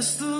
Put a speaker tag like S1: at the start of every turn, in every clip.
S1: Bless the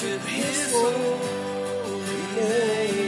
S1: Worship his holy oh, name.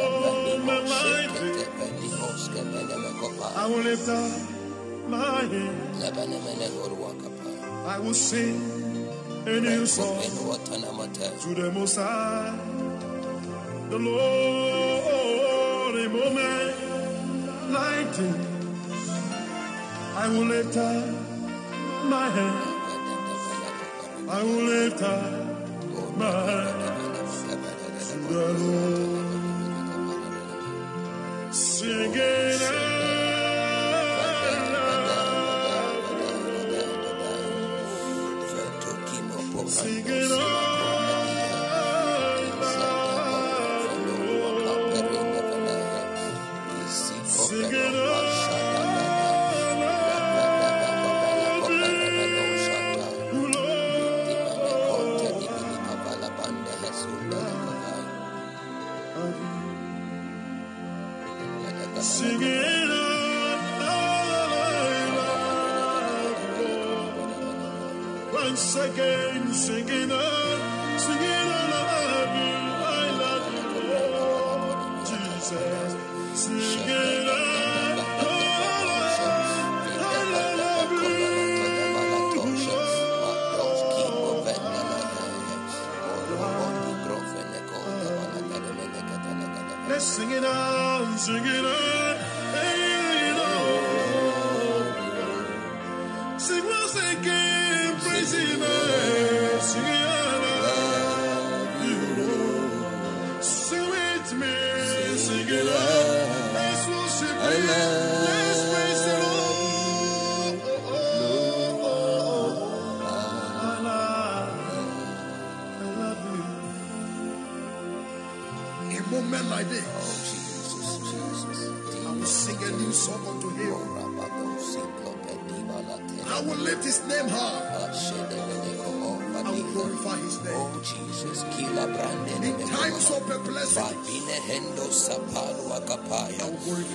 S1: I will
S2: lift up my hands. I will sing a new song to the Most High. The Lord, a moment like this, I will lift up my hand. I will lift up my hand to the Lord. Sing it. once again
S3: singing.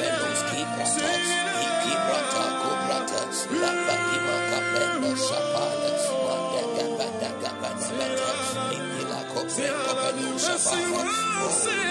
S2: kapelos,
S3: ki pratas,
S2: ki ki prata,
S3: ku pratas, la fatima kapelo shapalas, manda gabanda gabanda batas, ikila kopse kapelos shapalas,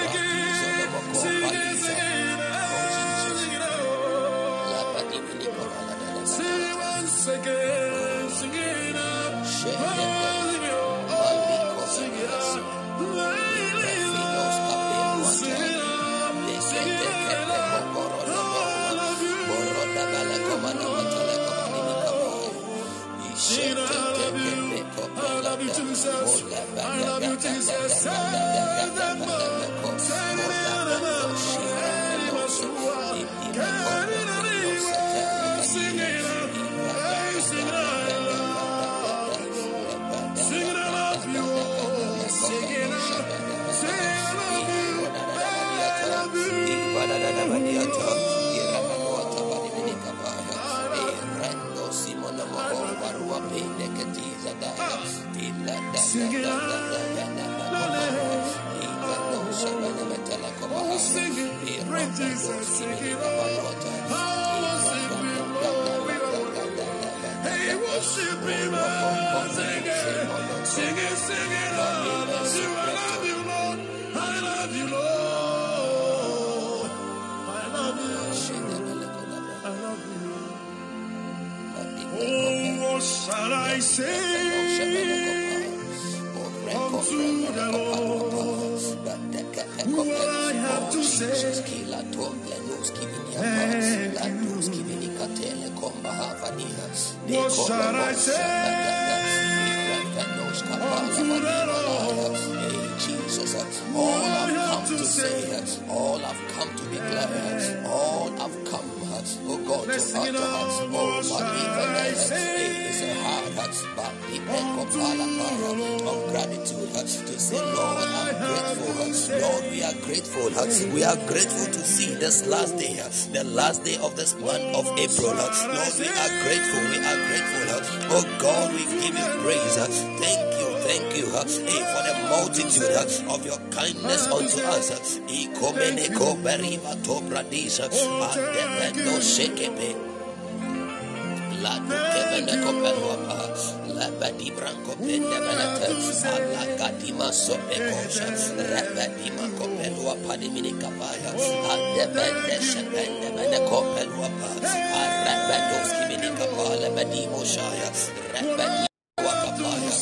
S3: grateful. We are grateful to see this last day, the last day of this month of April. Lord, we are grateful. We are grateful. Oh God, we give you praise. Thank you. Thank you uh, eh, for the multitude uh, of your kindness unto us. Ikomeneko beriva to pradisa, adebendo shekepe. La dukevene kopeluapa, la badi branko pende belete, ala gadima sope kosha, rebedima kopeluapa di mini kapaya, adebende shepende bene kopeluapa, arebedoski mini kapala bedimo shaya, rebedi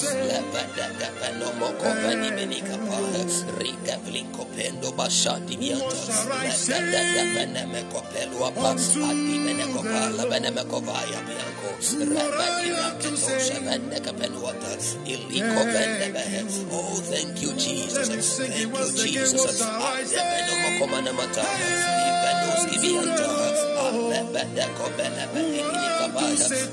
S3: wakapaya, lebede no moko beni mini kapaya, rika vlinko pendo bashadi mianta, lebede bene me kopeluapa, adi bene kopala bene me kovaya bianco, rebedi raketo shebende kapeluata, iliko bende behe. Oh, thank you, Jesus. Thank you, Jesus. Ade bene moko mana mataya, ibenuski bianta,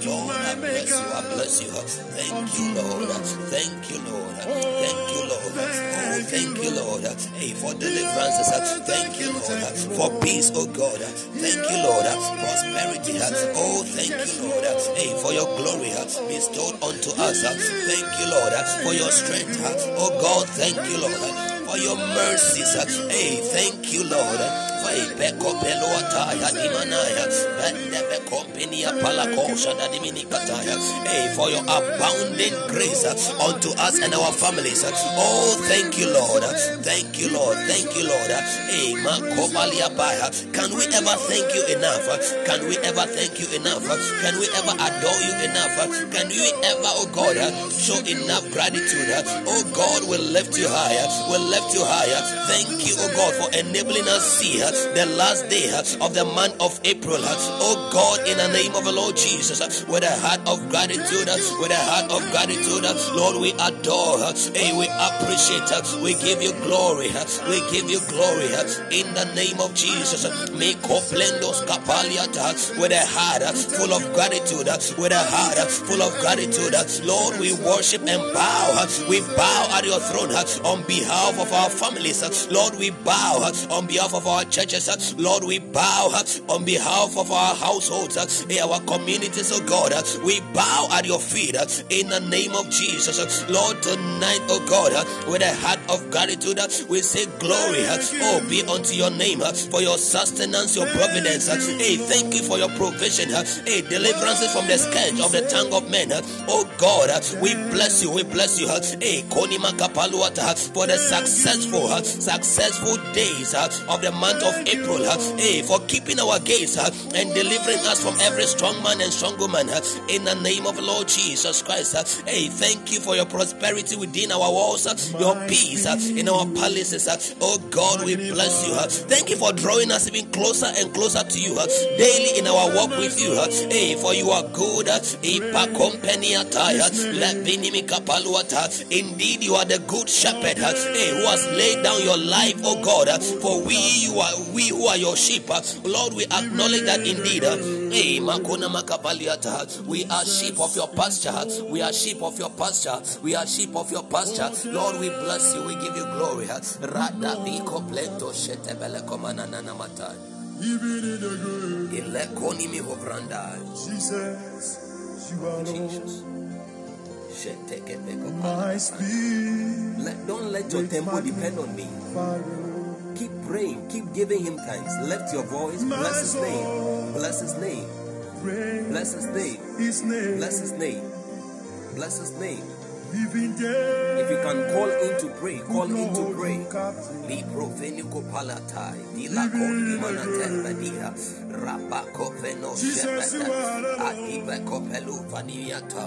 S3: Lord, I bless you, I bless you. Thank you, Lord. Thank you, Lord. Thank you, Lord. Oh, thank you, Lord. Hey, for deliverances. Thank you, Lord. For peace, oh God. Thank you, Lord. Prosperity. Oh, thank you, Lord. Hey, for your glory bestowed unto us. Thank you, Lord, for your strength. Oh God, thank you, Lord, for your mercies. Hey, thank you, Lord. Hey, for your abounding grace uh, unto us and our families. Oh, thank you, Lord. Thank you, Lord. Thank you, Lord. Hey. Can we ever thank you enough? Can we ever thank you enough? Can we ever adore you enough? Can we ever, oh God, show enough gratitude? Oh God, we lift you higher. We lift you higher. Thank you, oh God, for enabling us see the last day uh, of the month of April. Uh, oh God, in the name of the Lord Jesus, uh, with a heart of gratitude, with a heart of gratitude, Lord, we adore, hey, we appreciate, we give you glory, we give you glory in the name of Jesus. Make oplendos kapaliata with a heart full of gratitude, with a heart full of gratitude. Lord, we worship and bow, we bow at your throne on behalf of our families. Lord, we bow on behalf of our churches. Uh, Lord, we bow uh, on behalf of our households, uh, in our communities, oh God. We bow at your feet in the name of Jesus. Lord, tonight, oh God, with a heart of gratitude, we say glory, oh, be unto your name for your sustenance, your providence. Hey, thank you for your provision. Hey, deliverances from the scourge of the tongue of men. Oh God, we bless you, we bless you. Hey, Konima Kapaluata for the successful, successful days of the month of April. Uh, hey, for keeping our gates uh, and delivering us from every strong man and strong woman uh, in the name of Lord Jesus Christ. Hey, thank you for your prosperity within our walls, your peace in our palaces. Oh God, we bless you. Thank you for drawing us even closer and closer to you daily in our walk with you. Hey, for you are good. Ipa company attire. Indeed, you are the good shepherd. Hey, who has laid down your life, oh God, for we you are we who are your sheep. Uh, Lord, we acknowledge that indeed. Uh, hey, Makona Makapaliata, we are sheep of your pasture. We are sheep of your pasture. We are sheep of your pasture. Lord, we bless you. We give you glory. Uh, Radabi completo shetebele komanana matai.
S2: Even in the grave,
S3: Ilekoni mi hovranda.
S2: Jesus, you are Lord. My spirit,
S3: Let, don't let your tempo depend on me. Praying. Keep giving him thanks. Lift your voice. Bless his name. Bless his name. Bless his name.
S2: His name.
S3: Bless his name. Bless his name. If you can call in to pray, call in to pray. Libro venico palatai, dila condi manatemba dia, rabako veno shepeta,
S2: are the Lord.
S3: adive copelu vaniata,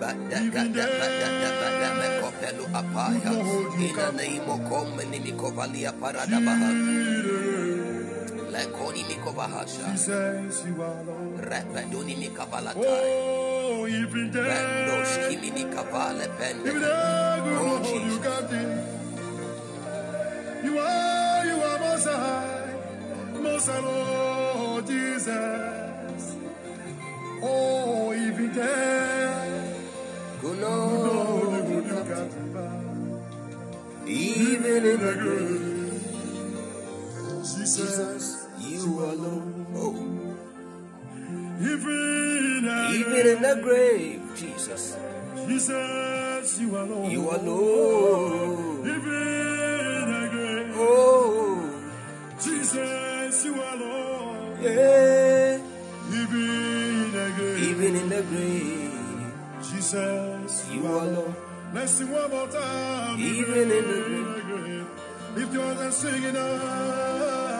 S3: badaka da badaka copelu apaya, in the name of Komenimiko Valia Paradabaha, Lekoni Mikovahasha, oh,
S2: Jesus, you are Lord.
S3: Mikavalatai,
S2: Oh, even there.
S3: Kimini Kavale
S2: Even there, good
S3: Oh,
S2: Lord, you
S3: Jesus.
S2: captive. You are, you are most high, most high, Lord Jesus. Oh, even there.
S3: Kuno,
S2: Oh, you captive.
S3: even in the grave.
S2: Jesus,
S3: Jesus, you alone. Oh,
S2: even
S3: even in the grave, Jesus,
S2: Jesus, you are Lord.
S3: you alone.
S2: Even the grave.
S3: Oh,
S2: Jesus, you are Lord.
S3: yeah,
S2: Even
S3: even in the grave,
S2: Jesus,
S3: you alone.
S2: Let's sing one more time.
S3: Even in the grave.
S2: grave. Lift your hands and sing it out.
S3: Le morohovaya,
S2: Jesus, in the grave. Oh, uh, there you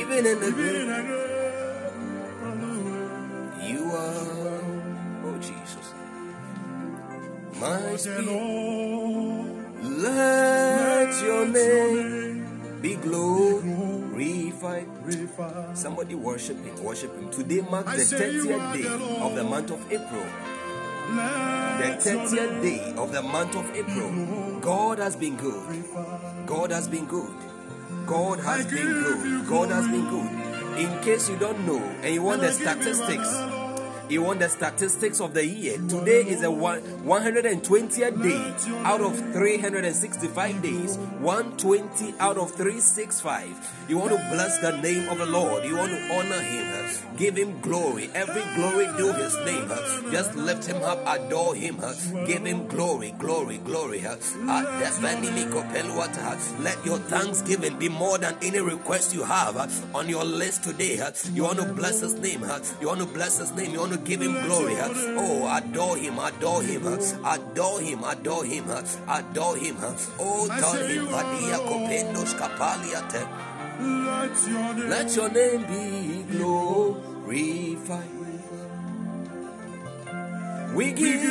S3: even in the
S2: Even grave.
S3: in the grave.
S2: Hallelujah.
S3: You are, oh Jesus, my spirit.
S2: Lord,
S3: Let your name be glorified. Somebody worship him, worship him. Today marks the
S2: say
S3: 30th day of the month of April. The
S2: Let
S3: 30th day of the month of April. God has been good. God has been good. God has been good. God has been good. In case you don't know and you want the
S2: I give you
S3: statistics, You want the statistics of the year. Today is a one, 120th day out of 365 days. 120 out of 365. You want to bless the name of the Lord. You want to honor him. Give him glory. Every glory due his name. Just lift him up. Adore him. Give him glory, glory, glory. Let your thanksgiving be more than any request you have on your list today. You want to bless his name. You want to bless his name. You want to give him glory. Oh, adore him, adore him, adore him, adore him, adore him. Oh, tell him, Vadia Kopendos Kapaliate.
S2: Let your name
S3: Let your name be glorified. We give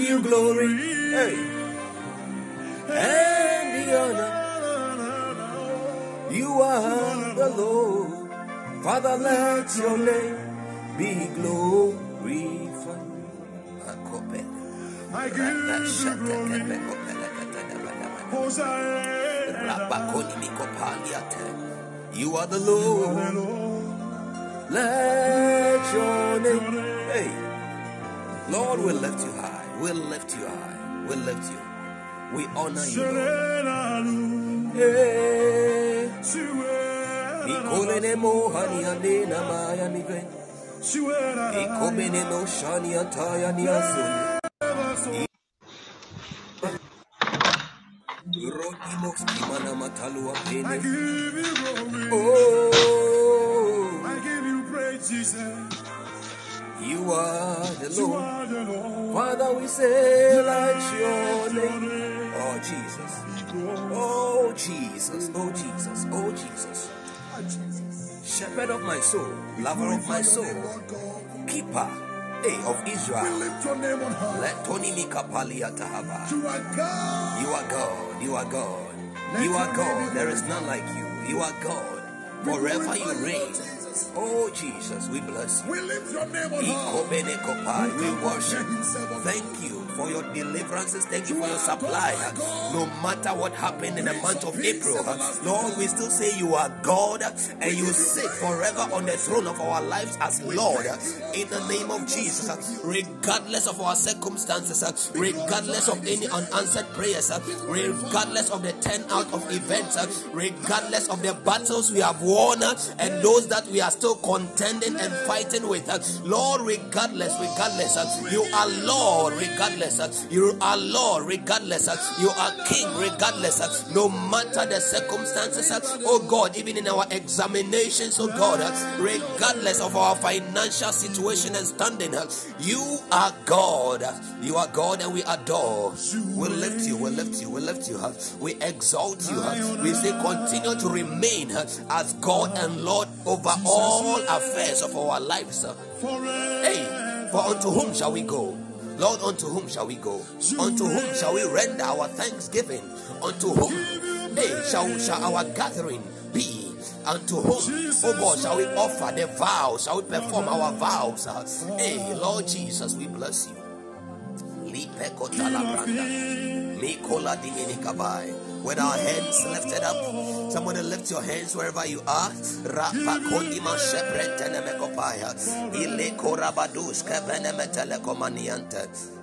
S3: you glory hey, and the honor. You are the Lord. Father, let your name be glorified.
S2: I give you glory.
S3: You are the Lord. Let your name. Hey, Lord, we'll lift you high. We'll lift you high. We'll lift you. We honor you, Lord. Hey, Ikolene mohani ane maya nive. Ikomene no shani ataya ni azuni. Rodimos kimana matalu
S2: I give you glory.
S3: Oh,
S2: I give you praise, Jesus.
S3: you are the
S2: You
S3: Lord.
S2: are the Lord.
S3: Father, we say, let your name.
S2: name
S3: oh,
S2: oh, Jesus.
S3: Oh, Jesus. Oh, Jesus. Oh, Jesus. Shepherd of my soul, lover of my soul, keeper hey, of
S2: We
S3: Israel.
S2: lift your name on high.
S3: Let Tony Mikapalia Tahava.
S2: You are God.
S3: You are God. You are God. You are God. There is none like you. You are God. Forever you reign. Oh Jesus, we bless you.
S2: We lift your name on high.
S3: We worship. Thank you for your deliverances. Thank you for your supply. No matter what happened in the month of April, Lord, we still say you are God and you sit forever on the throne of our lives as Lord. In the name of Jesus, regardless of our circumstances, regardless of any unanswered prayers, regardless of the turn out of events, regardless of the battles we have won and those that we are still contending and fighting with, Lord, regardless, regardless, you are Lord, regardless regardless. You are Lord, regardless. You are King, regardless. No matter the circumstances, oh God, even in our examinations, oh God, regardless of our financial situation and standing, you are God. You are God, and we adore. We lift you, we lift you, we lift you. We exalt you. We say, continue to remain as God and Lord over all affairs of our lives. Hey, for unto whom shall we go? Lord, unto whom shall we go? Unto whom shall we render our thanksgiving? Unto whom hey, shall, shall our gathering be? Unto whom, oh God, shall we offer the vows? Shall we perform our vows? Hey, Lord Jesus, we bless you. With our hands lifted up, somebody lift your hands wherever you are.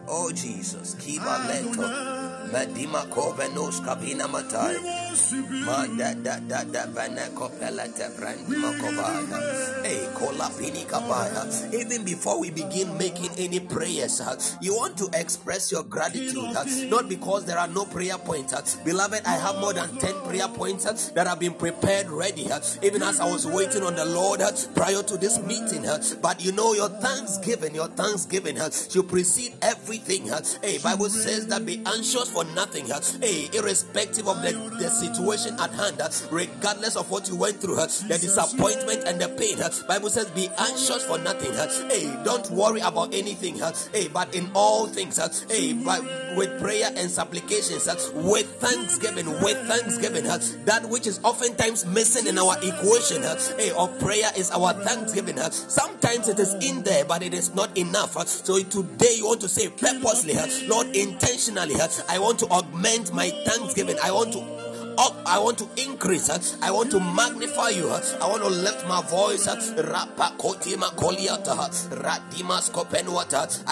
S3: Oh Jesus, Kiba Leto. Matai. Da da da Kabaya. Even before we begin making any prayers, uh, you want to express your gratitude, uh, not because there are no prayer points. Uh, beloved, I have more than 10 prayer points that have been prepared ready, even as I was waiting on the Lord prior to this meeting. But you know, your thanksgiving, your thanksgiving should precede everything. Hey, Bible says that be anxious for nothing. Hey, irrespective of the, the situation at hand, regardless of what you went through, the disappointment and the pain. Bible says, be anxious for nothing. Hey, don't worry about anything. Hey, but in all things, hey, but with prayer and supplications, with thanksgiving, with thanksgiving, that which is oftentimes missing in our equation, hey, of prayer is our thanksgiving. Sometimes it is in there, but it is not enough. So today you want to say purposely, Lord, intentionally, I want to augment my thanksgiving. I want to up. I want to increase. I want to magnify you. I want to lift my voice. I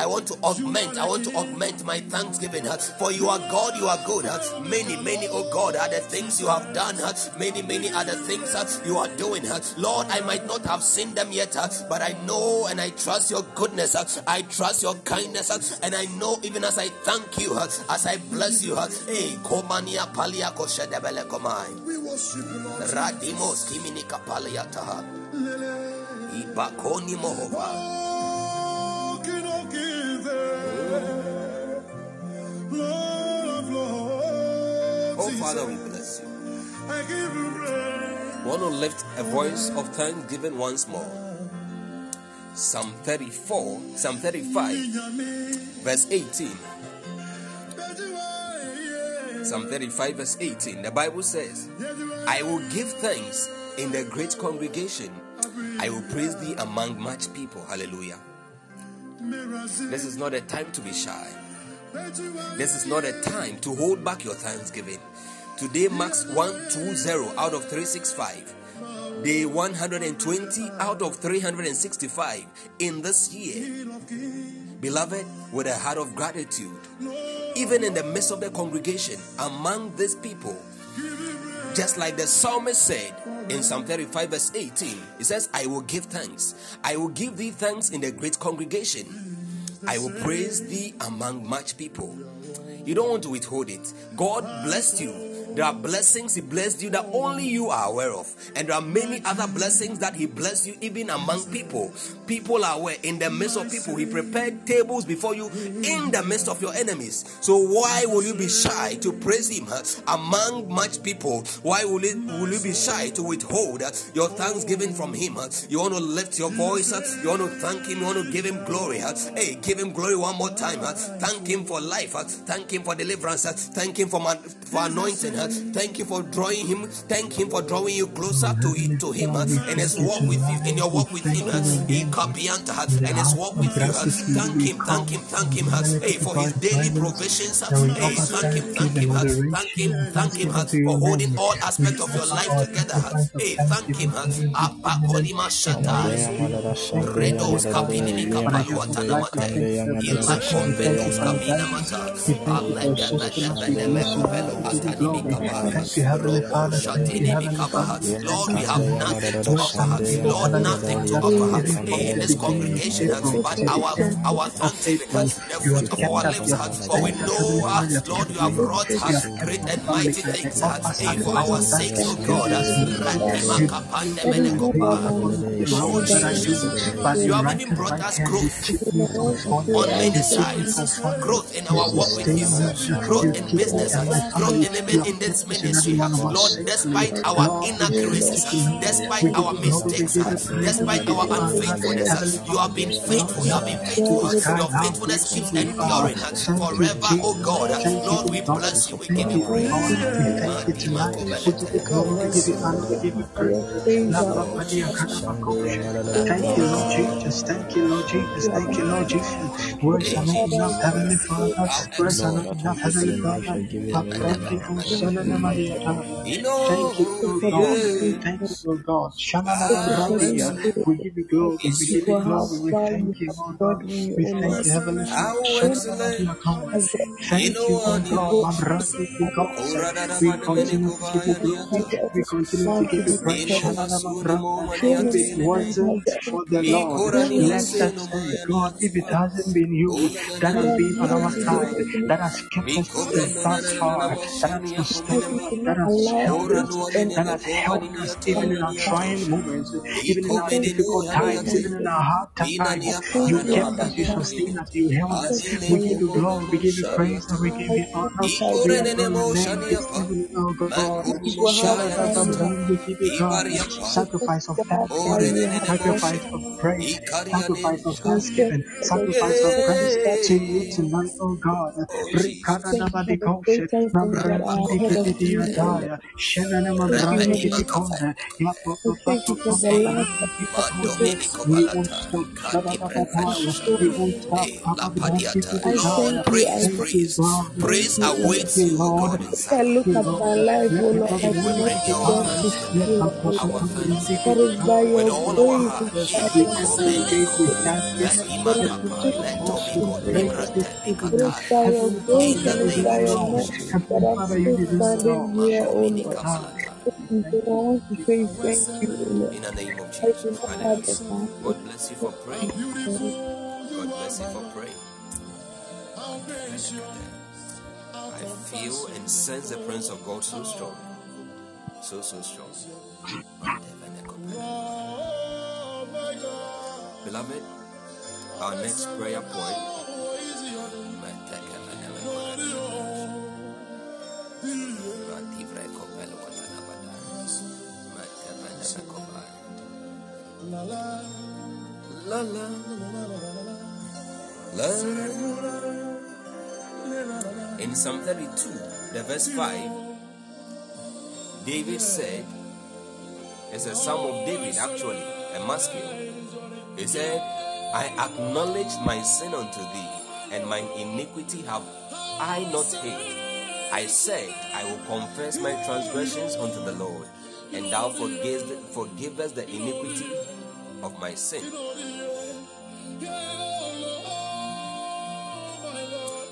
S3: want to augment. I want to augment my thanksgiving. For you are God, you are good. Many, many, oh God, are the things you have done. Many, many other things you are doing. Lord, I might not have seen them yet, but I know and I trust your goodness. I trust your kindness. And I know even as I thank you, as I bless you. Hey, komania palia koshedebe Pele Komai. Radimos Kimini Kapaliataha. Ibakoni Mohova. Oh, Father, we bless you. I want to lift a voice of thanksgiving once more. Psalm 34, Psalm 35, verse 18. Psalm 35, verse 18, the Bible says, I will give thanks in the great congregation. I will praise thee among much people. Hallelujah. This is not a time to be shy. This is not a time to hold back your thanksgiving. Today marks 120 out of 365. Day 120 out of 365 in this year. Beloved, with a heart of gratitude, even in the midst of the congregation, among these people, just like the psalmist said in Psalm 35, verse 18, he says, I will give thanks. I will give thee thanks in the great congregation. I will praise thee among much people. You don't want to withhold it. God blessed you there are blessings He blessed you that only you are aware of. And there are many other blessings that He blessed you even among people. People are aware. In the midst of people, He prepared tables before you in the midst of your enemies. So why will you be shy to praise Him among much people? Why will, it, will you be shy to withhold your thanksgiving from Him? You want to lift your voice. You want to thank Him. You want to give Him glory. Hey, give Him glory one more time. Thank Him for life. Thank Him for deliverance. Thank Him for, for anointing. Uh, Thank you for drawing him. Thank him for drawing you closer to it, to him uh, in his walk with you, in your walk with him. uh, He kapianta, uh, and his walk with you. uh, Thank him, thank him, thank him. uh, Hey, for his daily provisions. uh, Hey, thank him, thank him, uh, thank him, thank him uh, for holding all aspects of your life together. uh, Hey, thank him. uh, Apa kolima shata. Redos kapini ni kapaluata na mate. Ila konvenus kapina mata. Alega bada bada kovelo atani mi kapa. Robo shatini mi kapa. Lord, we have nothing to offer. Lord, nothing to offer in this congregation, but our our thanksgiving, the fruit of our lips, for we know, uh, Lord, you have wrought us great and mighty things uh, eh, for our sake, oh God. You have even brought us growth on many sides. Growth in our walk with you, growth in business, growth in, in, in this ministry. Has Lord, despite our inaccuracies, despite our mistakes, despite our unfaithfulness, you have been faithful. You have been faithful. Your faithfulness keeps enduring forever, oh God. Lord, we bless you. We give you praise.
S4: We give you glory, we give you we give you praise. Thank you, Lord Jesus. Thank you, Lord Jesus. Thank you, Lord Jesus. Words are not enough, Heavenly Father. Words are not enough, Heavenly Father. Thank you oh God. Thank you, oh God. We give you glory. We give you glory. We thank you, oh. We thank you, Thank you, oh. We you. We you. If it wasn't for the Lord, hasn't been you that has been on our side, that has kept us far, that has us, that has helped us, that has helped us even in our trying moments, even in our difficult times, even in our hard times. You kept us, you sustained us, you held us. We give you glory, we give you praise, and we give you honor. We adore your name this evening, oh God. We give you God. Sacrifice of thanksgiving, sacrifice of praise, sacrifice of thanksgiving, sacrifice of praise to you tonight, oh God. Shenana we won't stop, we won't stop,
S3: praise,
S4: Thank you,
S3: praise.
S4: God.
S3: Praise
S4: Thank
S3: awaits
S4: you,
S3: you, O
S4: Lord.
S3: God, in
S4: Thank
S3: Zion.
S4: you, Lord. Let me
S3: If we bring your hands our thanksgiving with all our hearts,
S4: we your
S3: Komene
S4: gate with
S3: Kopa,
S4: thanksgiving.
S3: Lahima
S4: We
S3: Kapa,
S4: enter your courts with
S3: Letomiko,
S4: praise this
S3: Librante,
S4: evening.
S3: Nikataya.
S4: Heavenly Father,
S3: In
S4: you
S3: the name
S4: deserve
S3: of
S4: it all.
S3: Jesus.
S4: You deserve it all.
S3: Makomini
S4: But
S3: Kapalata.
S4: we thank you, Lord Jesus.
S3: In the name of Jesus. Hallelujah. God bless you for praying. God bless you for praying. I feel and sense the presence of God so strong. So, so strong. Beloved, our next prayer point. La la. La la. In Psalm 32, the verse 5, David said, it's a psalm of David actually, a Maschil. He said, I acknowledge my sin unto thee, and my iniquity have I not hid. I said, I will confess my transgressions unto the Lord, and thou forgivest, the iniquity of my sin.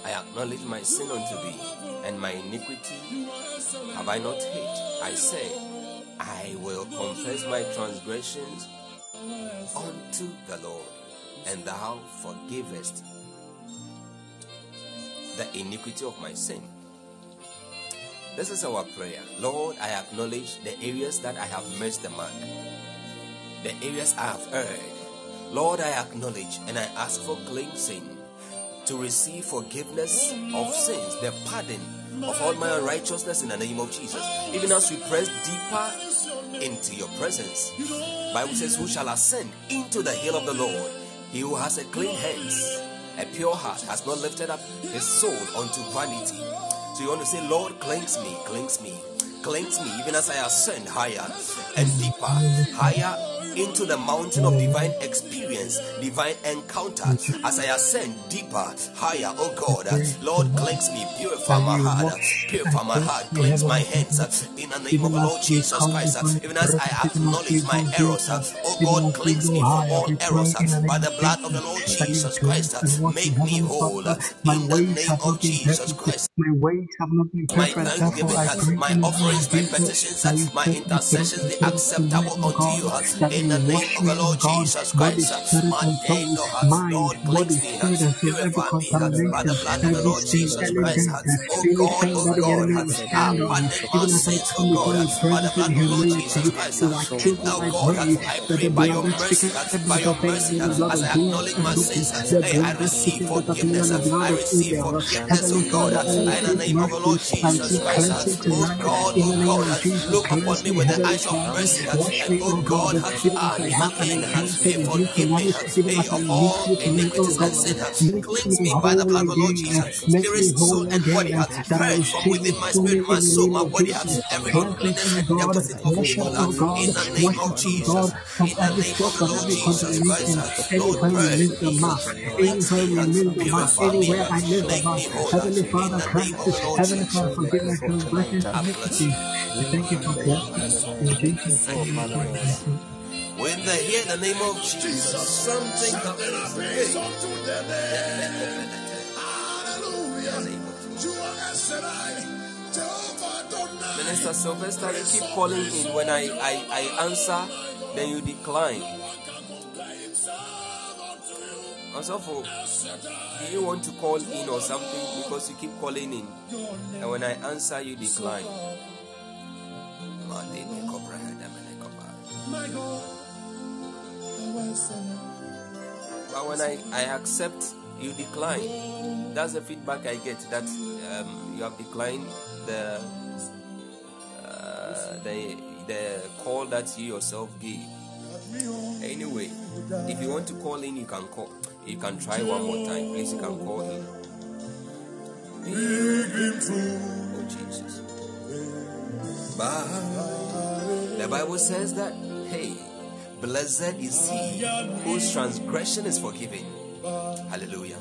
S3: I acknowledge my sin unto thee, and my iniquity have I not hid. I say, I will confess my transgressions unto the Lord, and thou forgivest the iniquity of my sin. This is our prayer. Lord, I acknowledge the areas that I have missed the mark, the areas I have erred. Lord, I acknowledge and I ask for cleansing to receive forgiveness of sins, the pardon of all my unrighteousness in the name of Jesus. Even as we press deeper into your presence, Bible says, "Who shall ascend into the hill of the Lord? He who has a clean hands, a pure heart, has not lifted up his soul unto vanity." So you want to say, Lord, cleanse me, cleanse me, cleanse me, even as I ascend higher and deeper, higher into the mountain of divine experience, divine encounter. As I ascend deeper, higher, oh God, Lord, cleanse me, purify my heart, purify my heart, cleanse my hands in the name of the Lord Jesus Christ. Even as I acknowledge my errors, oh God, cleanse me from all errors by the blood of the Lord Jesus Christ. Make me whole in the name of Jesus Christ.
S4: My ways have not been
S3: My thanksgiving,
S4: therefore I pray
S3: my
S4: in
S3: offerings,
S4: of
S3: my petitions, my intercessions be acceptable
S4: to
S3: unto you.
S4: That
S3: in the name of Lord
S4: God,
S3: Jesus
S4: body,
S3: Christ.
S4: spirit, and soul, mind,
S3: Lord,
S4: body, spirit, and soul, every
S3: purify me by
S4: contamination,
S3: the blood of the
S4: every
S3: Lord
S4: sin,
S3: Jesus Christ.
S4: elegant,
S3: oh
S4: that the enemy
S3: ah,
S4: stand on,
S3: pardon my
S4: even as I come before your presence in
S3: blood of the Lord Jesus
S4: humility,
S3: Christ.
S4: to him,
S3: Oh
S4: I pray that the
S3: by
S4: blood
S3: your
S4: that speaketh
S3: your
S4: things
S3: mercy,
S4: than the blood
S3: as
S4: of
S3: acknowledge
S4: and
S3: sins,
S4: the blood that
S3: receive
S4: speaketh better things
S3: forgiveness.
S4: than the blood
S3: I
S4: of
S3: receive
S4: Abel.
S3: forgiveness,
S4: Heavenly
S3: oh God,
S4: Father, I
S3: in the
S4: receive
S3: name of the
S4: mercy,
S3: Jesus
S4: receive
S3: Christ.
S4: cleansing
S3: Oh
S4: tonight
S3: God,
S4: in the name
S3: God,
S4: of Jesus.
S3: look upon
S4: Cleanse
S3: me
S4: me,
S3: with the
S4: Heavenly
S3: eyes of
S4: Father.
S3: mercy,
S4: Wash
S3: and
S4: me,
S3: oh God,
S4: God, even as I have
S3: look
S4: an
S3: in,
S4: encounter
S3: hey,
S4: with you
S3: forgive me,
S4: tonight, even
S3: hey,
S4: as I
S3: of all
S4: you
S3: iniquities and
S4: God.
S3: sin.
S4: Make
S3: Cleanse
S4: me
S3: by the blood of the Lord
S4: again.
S3: Jesus. Spirit, soul, and body. Purge from
S4: you
S3: within my spirit, my soul, my body.
S4: Uh, Jesus.
S3: Every uncleanness and deposit of evil. In the name of
S4: oh
S3: Jesus. In the name of the Lord Jesus Christ. Lord, purge me, cleanse me,
S4: we miss the mark,
S3: purify me,
S4: anywhere I miss the
S3: make me whole.
S4: Heavenly Father,
S3: the name
S4: cleanse
S3: of
S4: us.
S3: the Lord
S4: Heavenly Father, forgive my transgressions
S3: I
S4: and
S3: bless
S4: iniquities.
S3: you.
S4: We thank you for cleansing us. In Jesus'
S3: Thank
S4: name
S3: you,
S4: we pray.
S3: Jesus. When they hear the name of Jesus, something happens.
S2: Hallelujah. You are El Shaddai,
S3: Minister Sylvester, you keep calling in. When I, I, I answer, then you decline. Also, for do you want to call in or something because you keep calling in, and when I answer, you decline.
S2: My God,
S3: But when I, I accept, you decline. That's the feedback I get that um, you have declined the, uh, the the call that you yourself gave. Anyway, if you want to call in, you can call. You can try one more time. Please, you can call in. Oh Jesus. The Bible says that, hey, blessed is he whose transgression is forgiven. Hallelujah.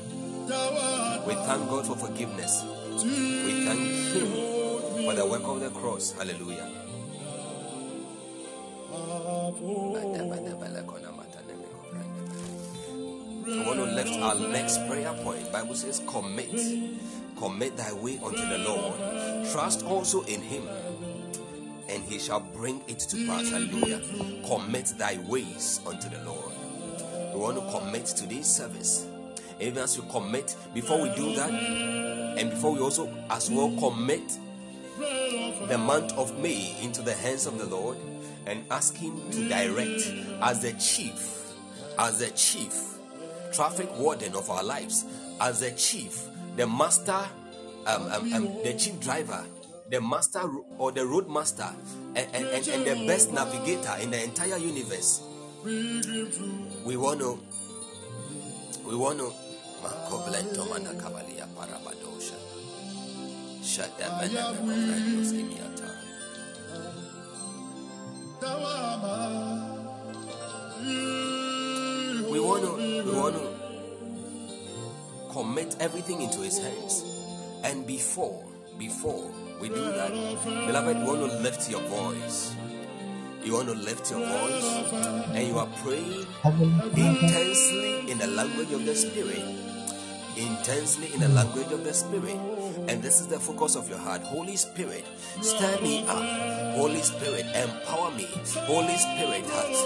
S3: We thank God for forgiveness. We thank Him for the work of the cross. Hallelujah. I want to lift our next prayer point. Bible says, commit, commit thy way unto the Lord. Trust also in Him, and He shall bring it to pass. Hallelujah. Commit thy ways unto the Lord. We want to commit to this service. Even as you commit, before we do that, and before we also as well commit the month of May into the hands of the Lord and ask Him to direct as the chief, as the chief traffic warden of our lives, as the chief, the master, um, um, um, the chief driver, the master or the road master, and, and, and, and the best navigator in the entire universe. We want to, we want to. Makoblento manakabalia parabadosha. Shadabanabakofrandos kimiata. We want to, we want to commit everything into His hands. And before, before we do that, beloved, you want to lift your voice. You want to lift your voice, and you are praying intensely in the language of the Spirit. Intensely in the language of the Spirit. And this is the focus of your heart. Holy Spirit, stir me up. Holy Spirit, empower me. Holy Spirit,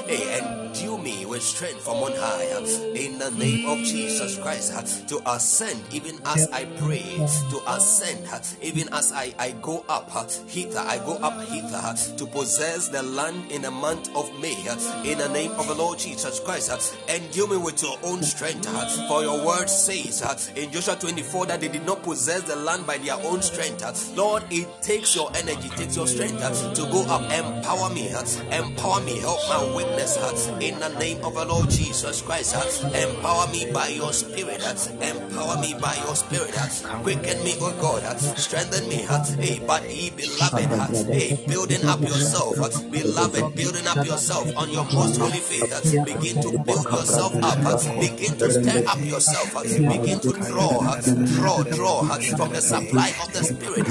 S3: hey, eh, endue me with strength from on high. In the name of Jesus Christ, to ascend even as I pray, to ascend even as I, I go up hither, I go up hither to possess the land in the month of May. In the name of the Lord Jesus Christ, endue me with your own strength. For your word says in Joshua 24 that they did not possess the land by their own strength. Lord, it takes your energy, takes your strength to go up. Empower me, empower me, help my weakness in the name of the Lord Jesus Christ. Empower me by your spirit, empower me by your spirit. Quicken me, oh God. Strengthen me. Hey, ye beloved. Hey, building up yourself. Beloved, building up yourself on your most holy faith. Begin to build yourself up. Begin to stir up yourself. Begin to draw, draw, draw from the supply of the spirit.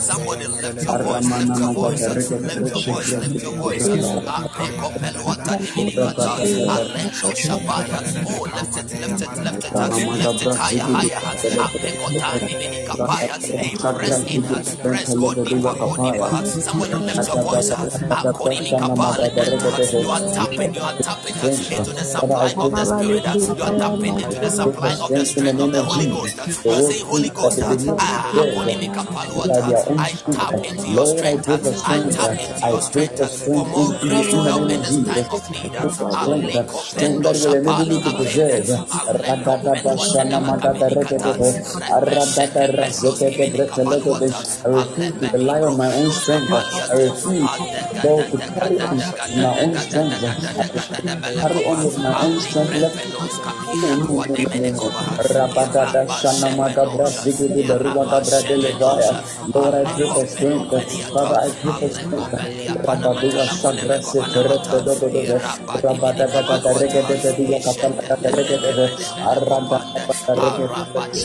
S3: Somebody lift your voice, lift your voice, lift your voice, lift your voice. Oh, lift it, lift it, lift it, lift it. Somebody lift your voice. You are tapping, you are tapping into the supply of the spirit. You are tapping into the supply of the strength of the Holy Ghost. You are saying, Holy Ghost, ah. I tap into your strength. I tap into your strength for more grace to help in this time of need. Aleko pendo shapalo kapende. Aleko
S5: Shana Magada Regate, Arabata Razete Bretelogos. I refuse to rely on my own strength. I refuse, to carry my own strength. I carry on with my own strength. Let Rabada Shana Magabra Zigidi Baruga Bradelevaya. Lord, I pray for strength. Father, I pray for strength. Rabadua Sagra Setereto Rabada Regate Dia Kapala Regate Arabada Rabata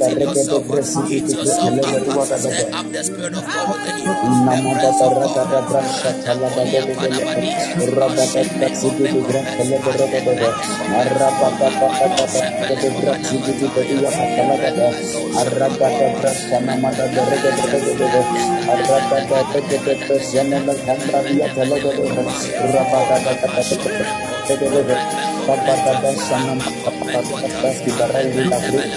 S5: Regate Christi the Telegate
S3: up the spirit of God within you.
S5: Namada Ragata Brasha Talagate Rabata Taxi the Grand Telegate Arabata the Brasi the Pedia Talagata Arabata Brasha Namada the Regate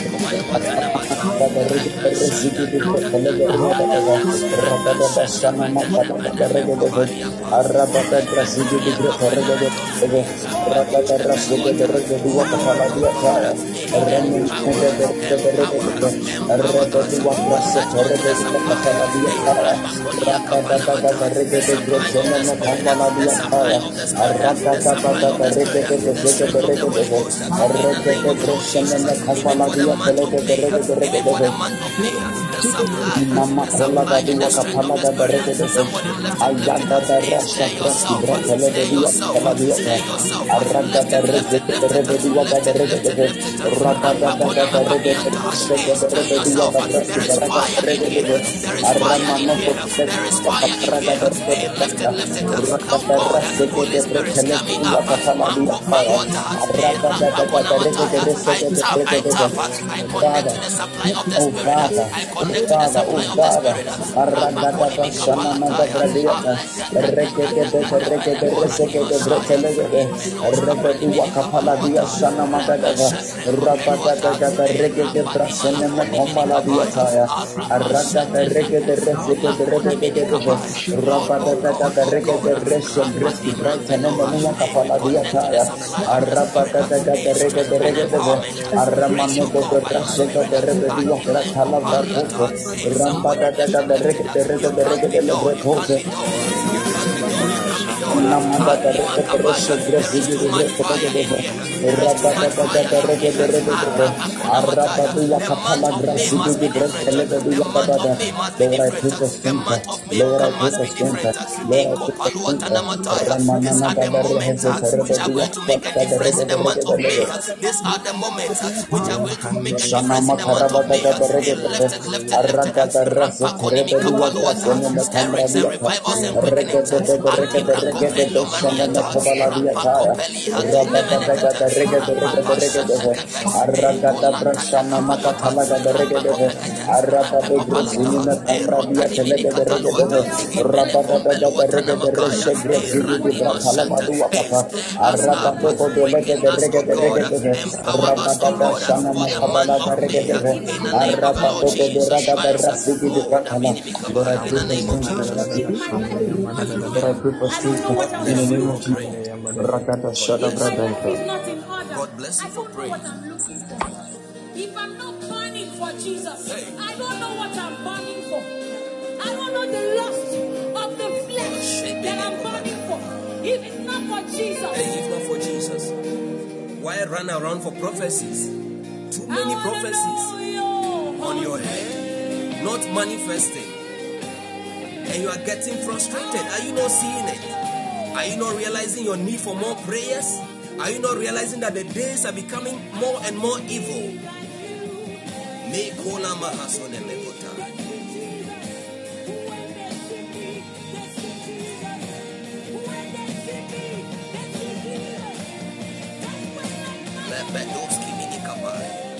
S5: Arabata the Senema Cambravia Telegate Rabata Rabata Sanam Pasti Barai Vila Rabata Sanam Arabata Brasidi di Gregory Rabata Rasidi the Rego Dua Kapala Dua Kaya Renin the Rego Rabata Dua Brasa Rego Kapala Dua Kaya Rabata the Rego the Gregory Kapala Dua Kaya The Rego the Rego Nama Kola da Dua Kapala da Rego the Ayanda da Rasha Prasi Bratele de Dua Kapala Dua Aranda da Rego the Rego Dua da Rego the Rabata da da Rego the Rego Dua da Prasi Baraka Rego the Arama no Kapara da Rego Rabata Rasa the Bratele Dua Kapala Dua Aranda da Magadava, Rekete, Rekete, Rekete, Rabata Rekete, Reson, Breski, Brighton, and Wakapala Diataya, Arrapata Rekete, Rekete, Arramano Braseka, the Rebbe Wakratala Vapoto, Rampada the Rekete, the Rekete, the Rekete, Namada the Rekete, Reso, Bresi, the Rekete, Rabata the Rekete, the Rekete, Arrapatu Wakapala Brasi, the Rekete, the Wakabada, Lord, I put the strength, Lord, I put the strength, Lord, I put the strength, Ramana
S3: These are the
S5: Nagada
S3: moments
S5: Rehezo,
S3: uh, which are going to make a difference in the month of May.
S5: the
S3: These are the moments uh, which are going to make a
S5: Shana
S3: difference in the month of May.
S5: Makarabata
S3: Hey, lift it, lift it, lift it.
S5: Arragata Rasa
S3: Rapakonimi
S5: Terebedia
S3: kapaluata.
S5: Brasene
S3: Stirrings and
S5: Cambradia
S3: revivals and quickenings. Anti brako
S5: Regedo Shanana Kabalaviataya, Rabada Regede Regede Regede, Aragada Brashana Makatalaga the Regede, Arabado Grozimina Kamradia Telegede Regede, Rabada Regede Regede Regede Bratala Madua Papa, Arabado Kodelegede Regede Regede, Rabada Shana Makabala Regede, Arabado Koderaga Rasigi Bratala, Lord, I pray for strength, Lord, I pray for strength, Lord, I pray for strength in the name of Jesus. Ragada Shada Brada.
S3: God bless you for praying.
S6: If I'm not burning for Jesus, I don't know what I'm burning for. I don't know the lust of the flesh that I'm burning for. If it's not for Jesus,
S3: Hey, if not for Jesus, why run around for prophecies? Too many prophecies
S6: know
S3: on your head, not manifesting. And you are getting frustrated. Are you not seeing it? Are you not realizing your need for more prayers? Are you not realizing that the days are becoming more and more evil?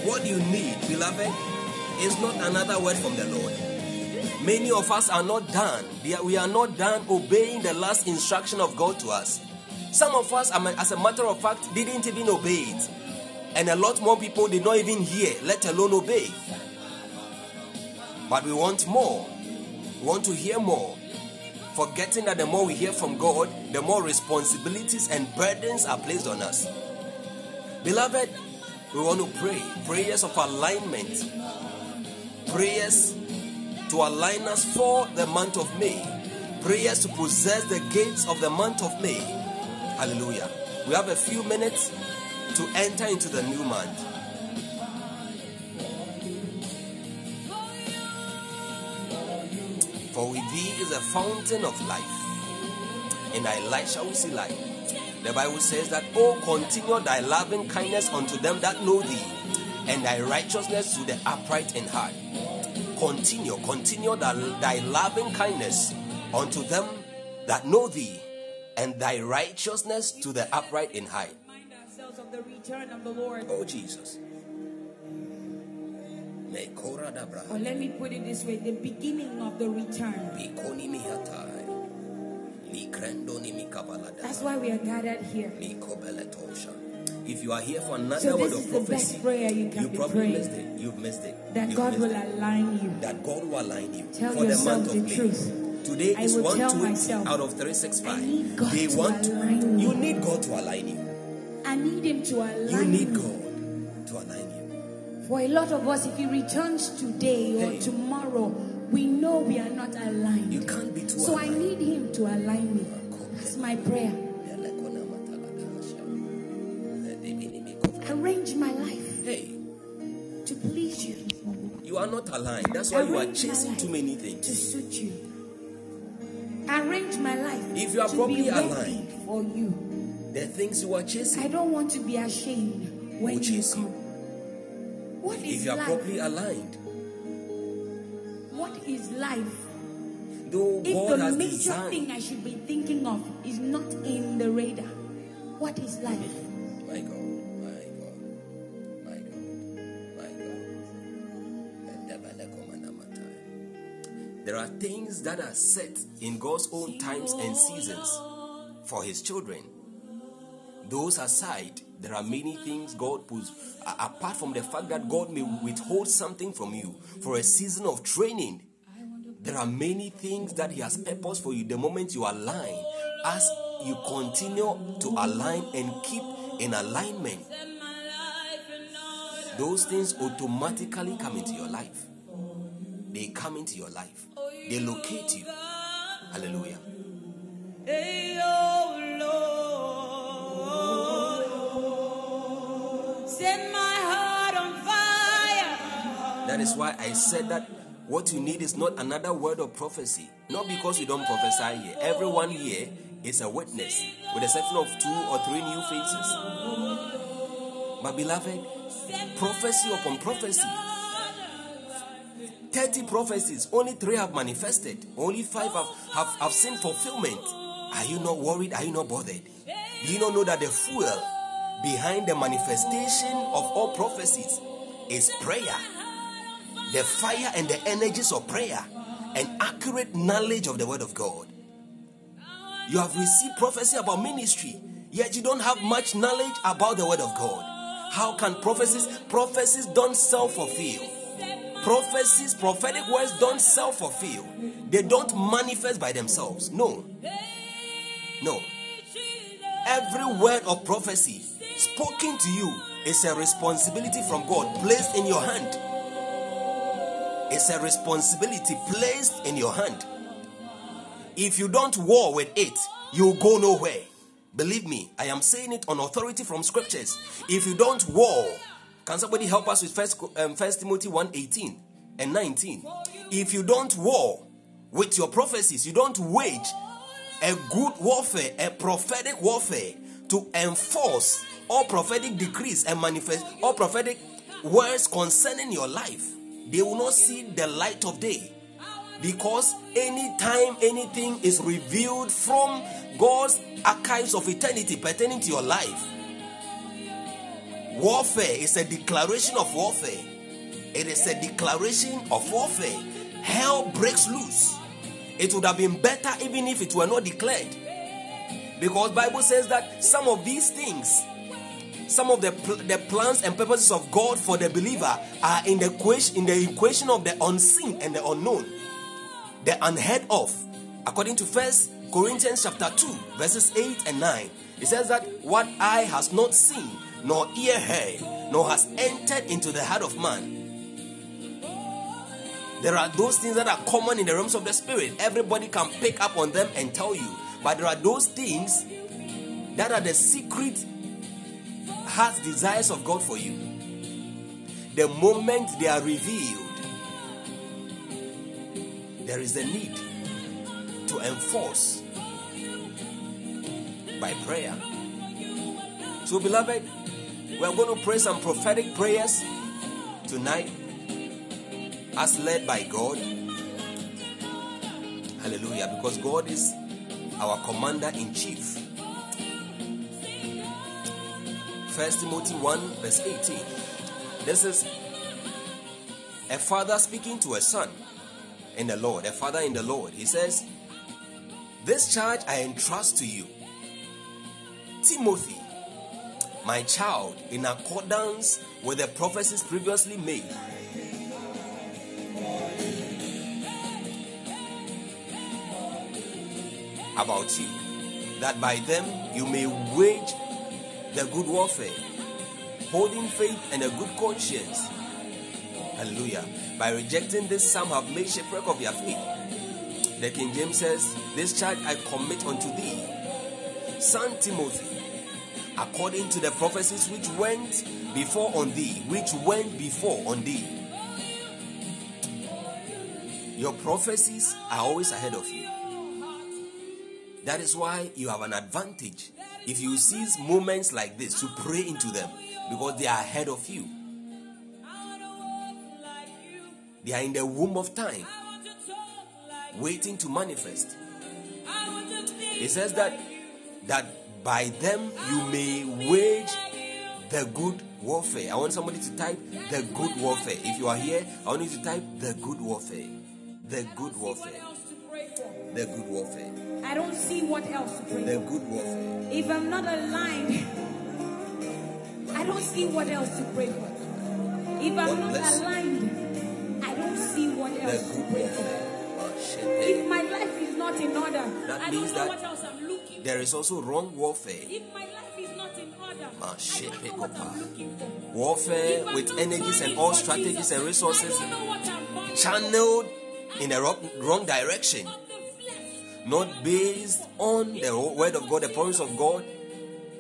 S3: What you need, beloved, is not another word from the Lord. Many of us are not done. We are- not done obeying the last instruction of God to us. Some of us, as a matter of fact, didn't even obey it. And a lot more people did not even hear, let alone obey. But we want more. We want to hear more. Forgetting that the more we hear from God, the more responsibilities and burdens are placed on us. Beloved, we want to pray prayers of alignment, prayers to align us for the month of May, prayers to possess the gates of the month of May. Hallelujah. We have a few minutes to enter into the new month. For with thee is a fountain of life, and thy light shall we see light. The Bible says that, Oh, continue thy loving kindness unto them that know thee, and thy righteousness to the upright in heart. Continue, continue thy, thy loving kindness unto them that know thee, and thy righteousness to the upright in heart.
S6: Remind ourselves of the return of the Lord.
S3: Oh, Jesus.
S6: Or oh, let me put it this way the beginning of the return.
S3: Bikoni mihatai. Likrendo ni mikabalada.
S6: That's why we are gathered here.
S3: If you are here for another
S6: So
S3: word of prophecy,
S6: you
S3: you probably missed it. You've missed it.
S6: That
S3: You've
S6: God will
S3: it.
S6: align you.
S3: That God will align you
S6: Tell
S3: for the month
S6: the
S3: of May.
S6: truth.
S3: Today
S6: I
S3: is one two
S6: myself,
S3: out of three six five.
S6: six I
S3: five.
S6: need
S3: They
S6: to
S3: want
S6: align
S3: you
S6: me.
S3: need God to align you.
S6: I need Him to align
S3: You You need
S6: me.
S3: God to align you.
S6: For a lot of us, if He returns today or
S3: Hey.
S6: tomorrow, we know we are not aligned.
S3: You can't be too
S6: So I need Him to align me. Oh, That's my prayer. Arrange my life
S3: Hey,
S6: to please you,
S3: you are not aligned. That's why you are chasing too many things.
S6: to suit you. Arrange my life
S3: If you are
S6: to
S3: properly
S6: be
S3: aligned,
S6: for you.
S3: The things you are chasing.
S6: I don't want to be ashamed when you
S3: chase
S6: come.
S3: you.
S6: What
S3: If you are
S6: life?
S3: properly aligned,
S6: What is life?
S3: though
S6: If
S3: God
S6: the major
S3: designed.
S6: thing I should be thinking of is not in the radar, what is life?
S3: There are things that are set in God's own times and seasons for His children. Those aside, there are many things God puts, apart from the fact that God may withhold something from you for a season of training. There are many things that He has purpose for you the moment you align. As you continue to align and keep in alignment, those things automatically come into your life. They come into your life, they locate you. Hallelujah.
S6: Hey, Lord, set my heart on fire.
S3: That is why I said that what you need is not another word of prophecy. Not because you don't prophesy here. Everyone here is a witness, with the exception of two or three new faces. But beloved, prophecy upon prophecy. 30 prophecies, only three have manifested, only five have, have, have seen fulfillment. Are you not worried? Are you not bothered? Do you not know that the fuel behind the manifestation of all prophecies is prayer? The fire and the energies of prayer and accurate knowledge of the word of God. You have received prophecy about ministry, yet you don't have much knowledge about the word of God. How can prophecies prophecies don't self-fulfill? Prophecies, prophetic words don't self-fulfill. They don't manifest by themselves. No. No. Every word of prophecy spoken to you is a responsibility from God placed in your hand. It's a responsibility placed in your hand. If you don't war with it, you'll go nowhere. Believe me, I am saying it on authority from scriptures. If you don't war, can somebody help us with First, um, First Timothy 1 18 and 19? If you don't war with your prophecies, you don't wage a good warfare, a prophetic warfare to enforce all prophetic decrees and manifest all prophetic words concerning your life, they will not see the light of day. Because anytime anything is revealed from God's archives of eternity pertaining to your life, warfare is a declaration of warfare. It is a declaration of warfare. Hell breaks loose. It would have been better even if it were not declared. Because Bible says that some of these things some of the, pl- the plans and purposes of God for the believer are in the equation in the equation of the unseen and the unknown, the unheard of. According to First Corinthians chapter 2, verses 8 and 9, it says that what eye has not seen, nor ear heard, nor has entered into the heart of man. There are those things that are common in the realms of the spirit. Everybody can pick up on them and tell you. But there are those things that are the secret heart desires of God for you. The moment they are revealed, there is a need to enforce by prayer. So, beloved, we are going to pray some prophetic prayers tonight as led by God. Hallelujah. Because God is our commander in chief. First Timothy 1, verse 18. This is a father speaking to a son in the Lord, a father in the Lord. He says, This charge I entrust to you, Timothy, my child, in accordance with the prophecies previously made. About you, that by them you may wage the good warfare, holding faith and a good conscience. Hallelujah. By rejecting this, some have made shipwreck of their faith. The King James says, This charge I commit unto thee, son Timothy, according to the prophecies which went before on thee, which went before on thee. Your prophecies are always ahead of you. That is why you have an advantage if you seize moments like this to pray into them because they are ahead of you. They are in the womb of time, waiting to manifest. It says that that by them you may wage the good warfare. I want somebody to type the good warfare. If you are here, I want you to type the good warfare. The good warfare. The good warfare.
S6: I don't see what else to pray for.
S3: The good warfare.
S6: If I'm not aligned, I don't see what else to pray for. If I'm
S3: God
S6: not
S3: bless
S6: aligned, I don't see what else to pray for. If my life is not in order,
S3: That
S6: I
S3: means
S6: don't know
S3: that
S6: what else I'm looking for.
S3: There is also wrong warfare.
S6: If my life is not in order, I don't know what I'm ah. looking for.
S3: Warfare with energies and all strategies
S6: Jesus,
S3: and resources
S6: I don't know what I'm
S3: channeled in the wrong, wrong direction,
S6: Of the flesh.
S3: not based on the word of God, the promise of God,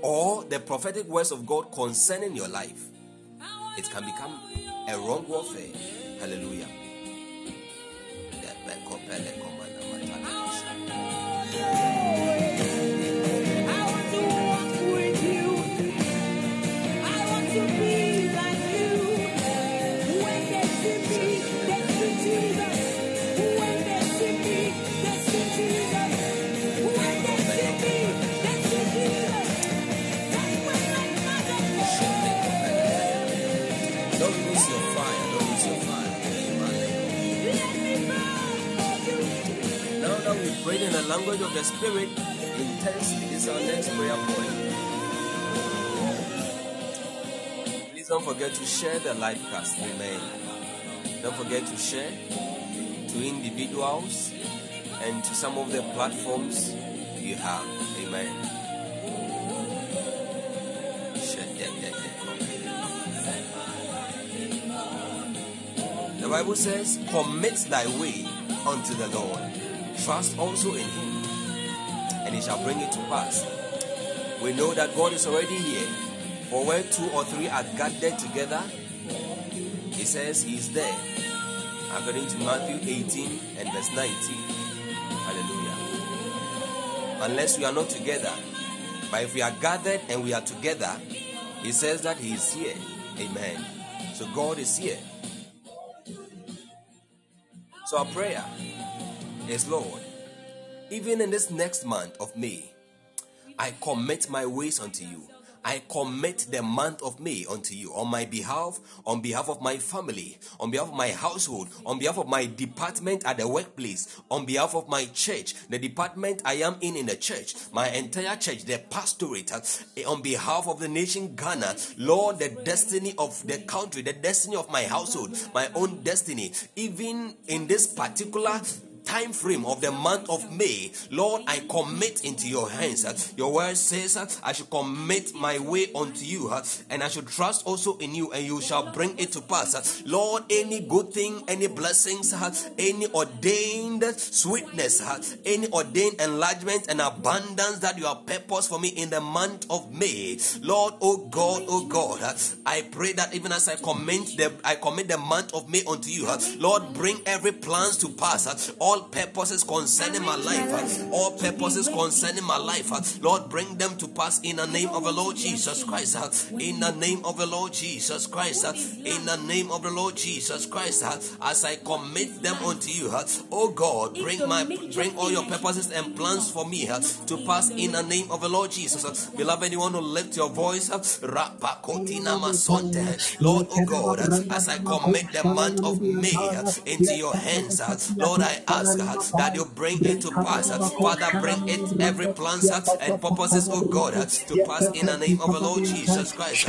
S3: or the prophetic words of God concerning your life. It can become a wrong warfare. Hallelujah.
S6: I
S3: the Spirit intensely. Is our next prayer point. Please don't forget to share the live cast. Amen. Don't forget to share to individuals and to some of the platforms you have. Amen. The Bible says, Commit thy way unto the Lord. Trust also in him, and he shall bring it to pass. We know that God is already here. For where two or three are gathered together, he says he is there. According to Matthew 18 and verse 19. Hallelujah. Unless we are not together. But if we are gathered and we are together, he says that he is here. Amen. So God is here. So our prayer is Lord, even in this next month of May, I commit my ways unto you. I commit the month of May unto you on my behalf, on behalf of my family, on behalf of my household, on behalf of my department at the workplace, on behalf of my church, the department I am in in the church, my entire church, the pastorate, uh, on behalf of the nation Ghana, Lord, the destiny of the country, the destiny of my household, my own destiny, even in this particular time frame of the month of May, Lord, I commit into your hands. Your word says, I should commit my way unto you, and I should trust also in you, and you shall bring it to pass. Lord, any good thing, any blessings, any ordained sweetness, any ordained enlargement and abundance that you have purposed for me in the month of May, Lord, oh God, oh God, I pray that even as I commit the I commit the month of May unto you, Lord, bring every plans to pass. All all purposes concerning my life, all purposes concerning my life, Lord, bring them to pass in the name of the Lord Jesus Christ, in the name of the Lord Jesus Christ, in the name of the Lord Jesus Christ, as I commit them unto you, oh God, bring my bring all your purposes and plans for me to pass in the name of the Lord Jesus. Beloved, you want to lift your voice, Lord, oh God, as I commit the month of May into your hands, Lord, I ask that you bring it to pass. Father, bring it every plan, plans and purposes, oh God, to pass in the name of the Lord Jesus Christ.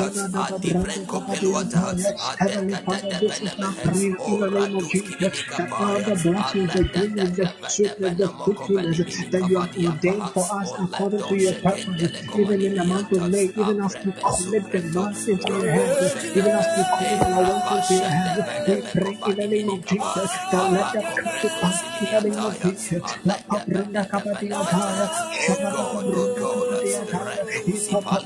S4: that you have ordained for us oh, according to your purposes, even in the month of May, even as we commit the month into your hands, even as we commit our work into your hands, we pray in the name of Jesus that let them come to pass in the name of Jesus. La pabranda kabadia taya, kabadia taya, ipapa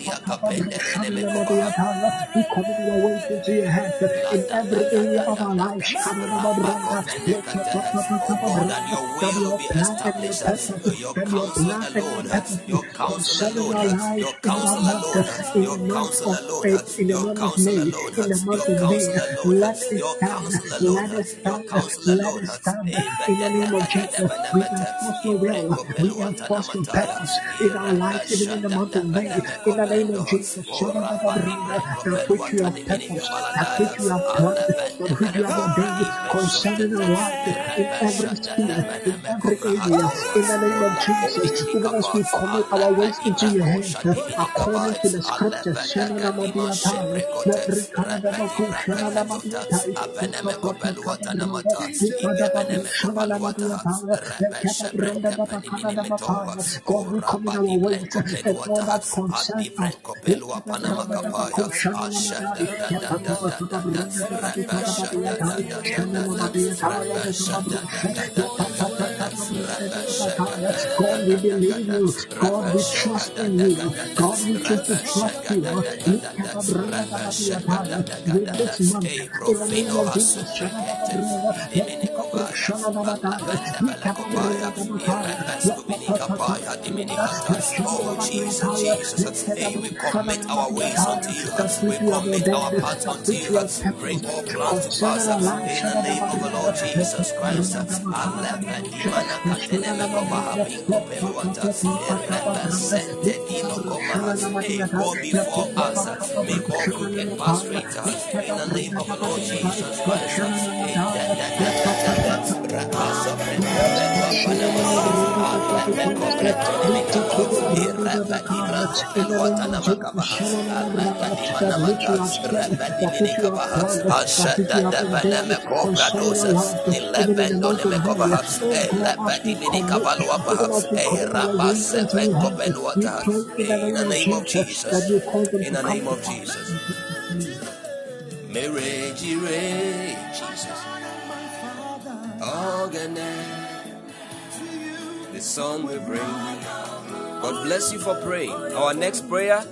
S4: name of Jesus. We enforce your will, we enforce your purpose in our lives, even in the month of May, in the name of Jesus. That which you have purpose, that which you have planned, that which you have ordained concerning our lives in every sphere, in every area, in the name of Jesus. Even as we commit our ways into your hands, according to the scriptures. Shanana Brenda Babakana Babakaya. God, we come in our ways and all that concerns us. God, we believe you. God, we trust in you. God, we choose to trust you. With this month, in the name of Jesus,
S3: Oh, Jesus, Jesus. We commit our ways unto you. We commit our paths unto you. Bring all plans to pass in the name of the Lord Jesus Christ. Hey, go before us. Make all crooked paths straight. In the name of the Lord Jesus Christ. Eh, In the name of Jesus. In the name of Jesus. Mary, Jesus. Organize the song we bring. God bless you for praying. Our next prayer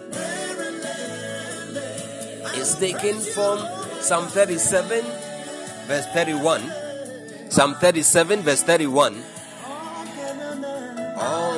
S3: is taken from Psalm 37, verse 31. Psalm 37, verse 31. Oh,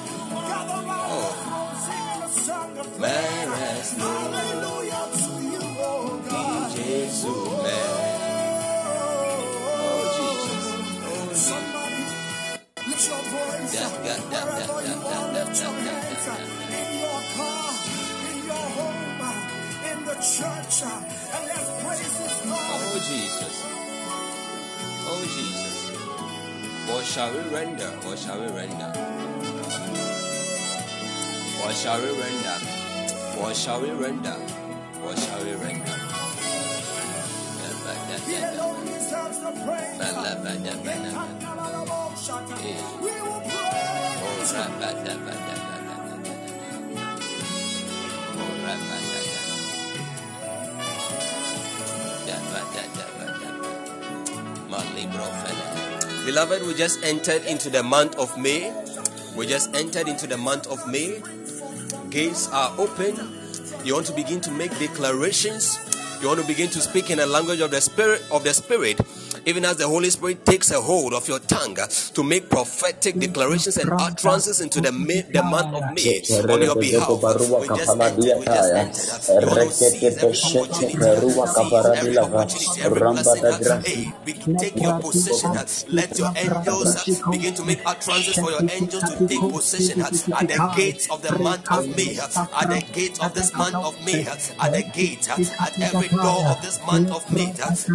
S3: What shall we render? What shall we render? What shall we render? What shall we render? What shall we render?
S2: Alone deserves
S3: Beloved, we just entered into the month of May. We just entered into the month of May. Gates are open. You want to begin to make declarations. You want to begin to speak in the language of the spirit of the spirit even as the Holy Spirit takes a hold of your tongue to make prophetic declarations and utterances into the, May, the month of May on your behalf. We just entered, we just entered. You want seize every opportunity, seize every opportunity, every blessing. Hey, take your possession. uh, Let your angels begin to make utterances for your angels to take possession at the gates of the month of May, at the gate of this month of May, at the gate, uh, at every door of this month of May.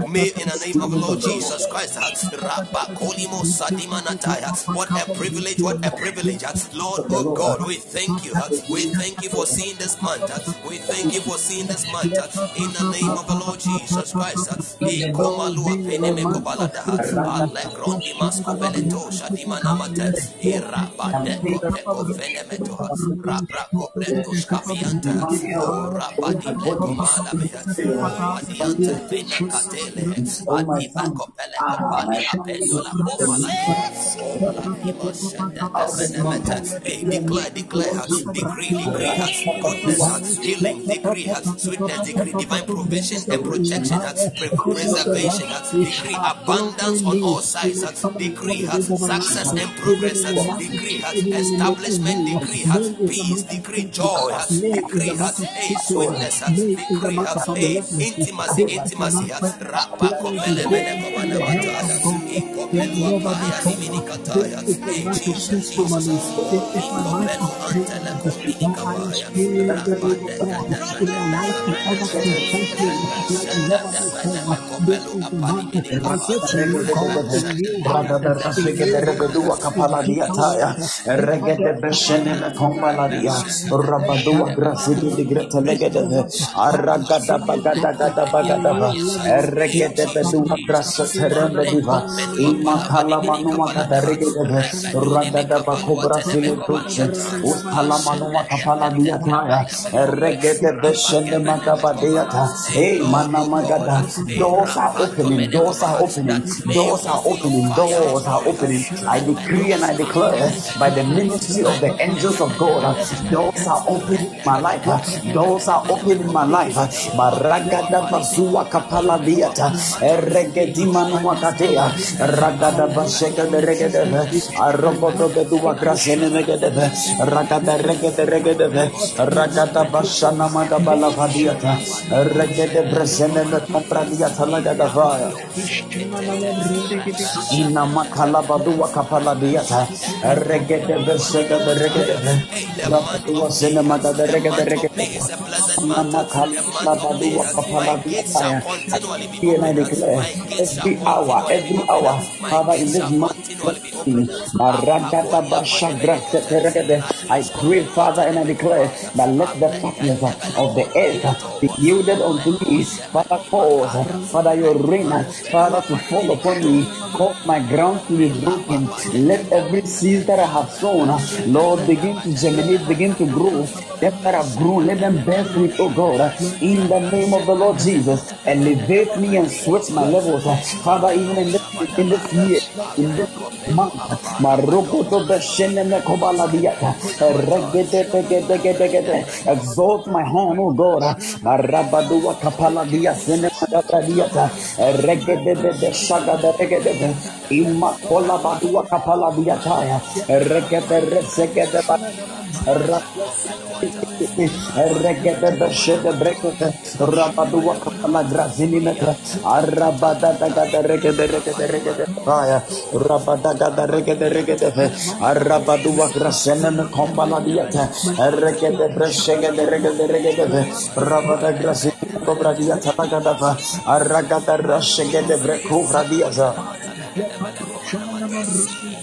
S3: May in the name of the Lord Jesus Christ. Rabakolimo Sadimanataya. What a privilege, what a privilege. Lord, oh God, we thank you. We thank you for seeing this month. We thank you for seeing this month. In the name of the Lord Jesus Christ. Ikomalua peneme kobalada. Alekrondi masko beleto shadimanamate. Irabade kopeko fenemeto. Rabra kopreto skafianta. Oh, kopele decree, divine provision and preservation, decree abundance on all sides, decree success and progress, decree establishment, decree peace, decree joy, decree hey, sweetness, decree hey, intimacy, intimacy, rapa 完了完了
S4: 完了 never be told. This is the right to speak to my life. This is my life of prayer. When I experience the love of God in a life to ever confess Him, let never be told. This is the month of righteousness in God in new heart, in new
S5: Radadarasegederegedua kapaladiataya. Regede beshene me kombaladia. Rabadua grasidi di gretelegede. Aragada bagada gada bagada ba. Regede bedua grasa terende Doors are opening. Doors are opening. Doors are opening. Doors are opening. I decree and I declare by the ministry of the angels of God, doors are opening in my life. Doors are opening in my life. Maragada bazua kapala diata. Eregedima nuakatea. Ragada bashega de regedeve. Arobodo de dua grasene megedeve. Ragada regede regedeve. Ragada bashana magabala vadiata. Regede bresene compradiata lagada vaya. Ina makala badua kapala diata. Regede besega de regede. Rabadua sene mada de regede regede. Ina makala badua kapala diata. I decree and I declare every hour, every hour, Father, in this month. I pray, Father, and I declare that let the fatness of the earth be yielded unto me. Father, cause, Father, your rain, Father, to fall upon me. Cause my ground to be broken. Let every seed that I have sown, Lord, begin to germinate, begin to grow. Them that have grown, let them bear fruit, oh God. In the name of the Lord Jesus, elevate me and switch my levels. Father, even in this, in this year, in this month, Maroko to the Sheneme Kobala Diata, Regete Pegete Gete Gete, exalt my hand, oh God. Marabadua Kapala Dia Diata, Regete de Shaga de Regete, Imakola Badua Kapala Diataya, Regete Resegete Regete beshete brekete rabadua kapala grazini metra arabada regete regete regete rabada daga regete regete fe arabadua grazene me kombala diata regete breshege regete regete fe rabada grazini kobra diata daga daga aragata rashege de breku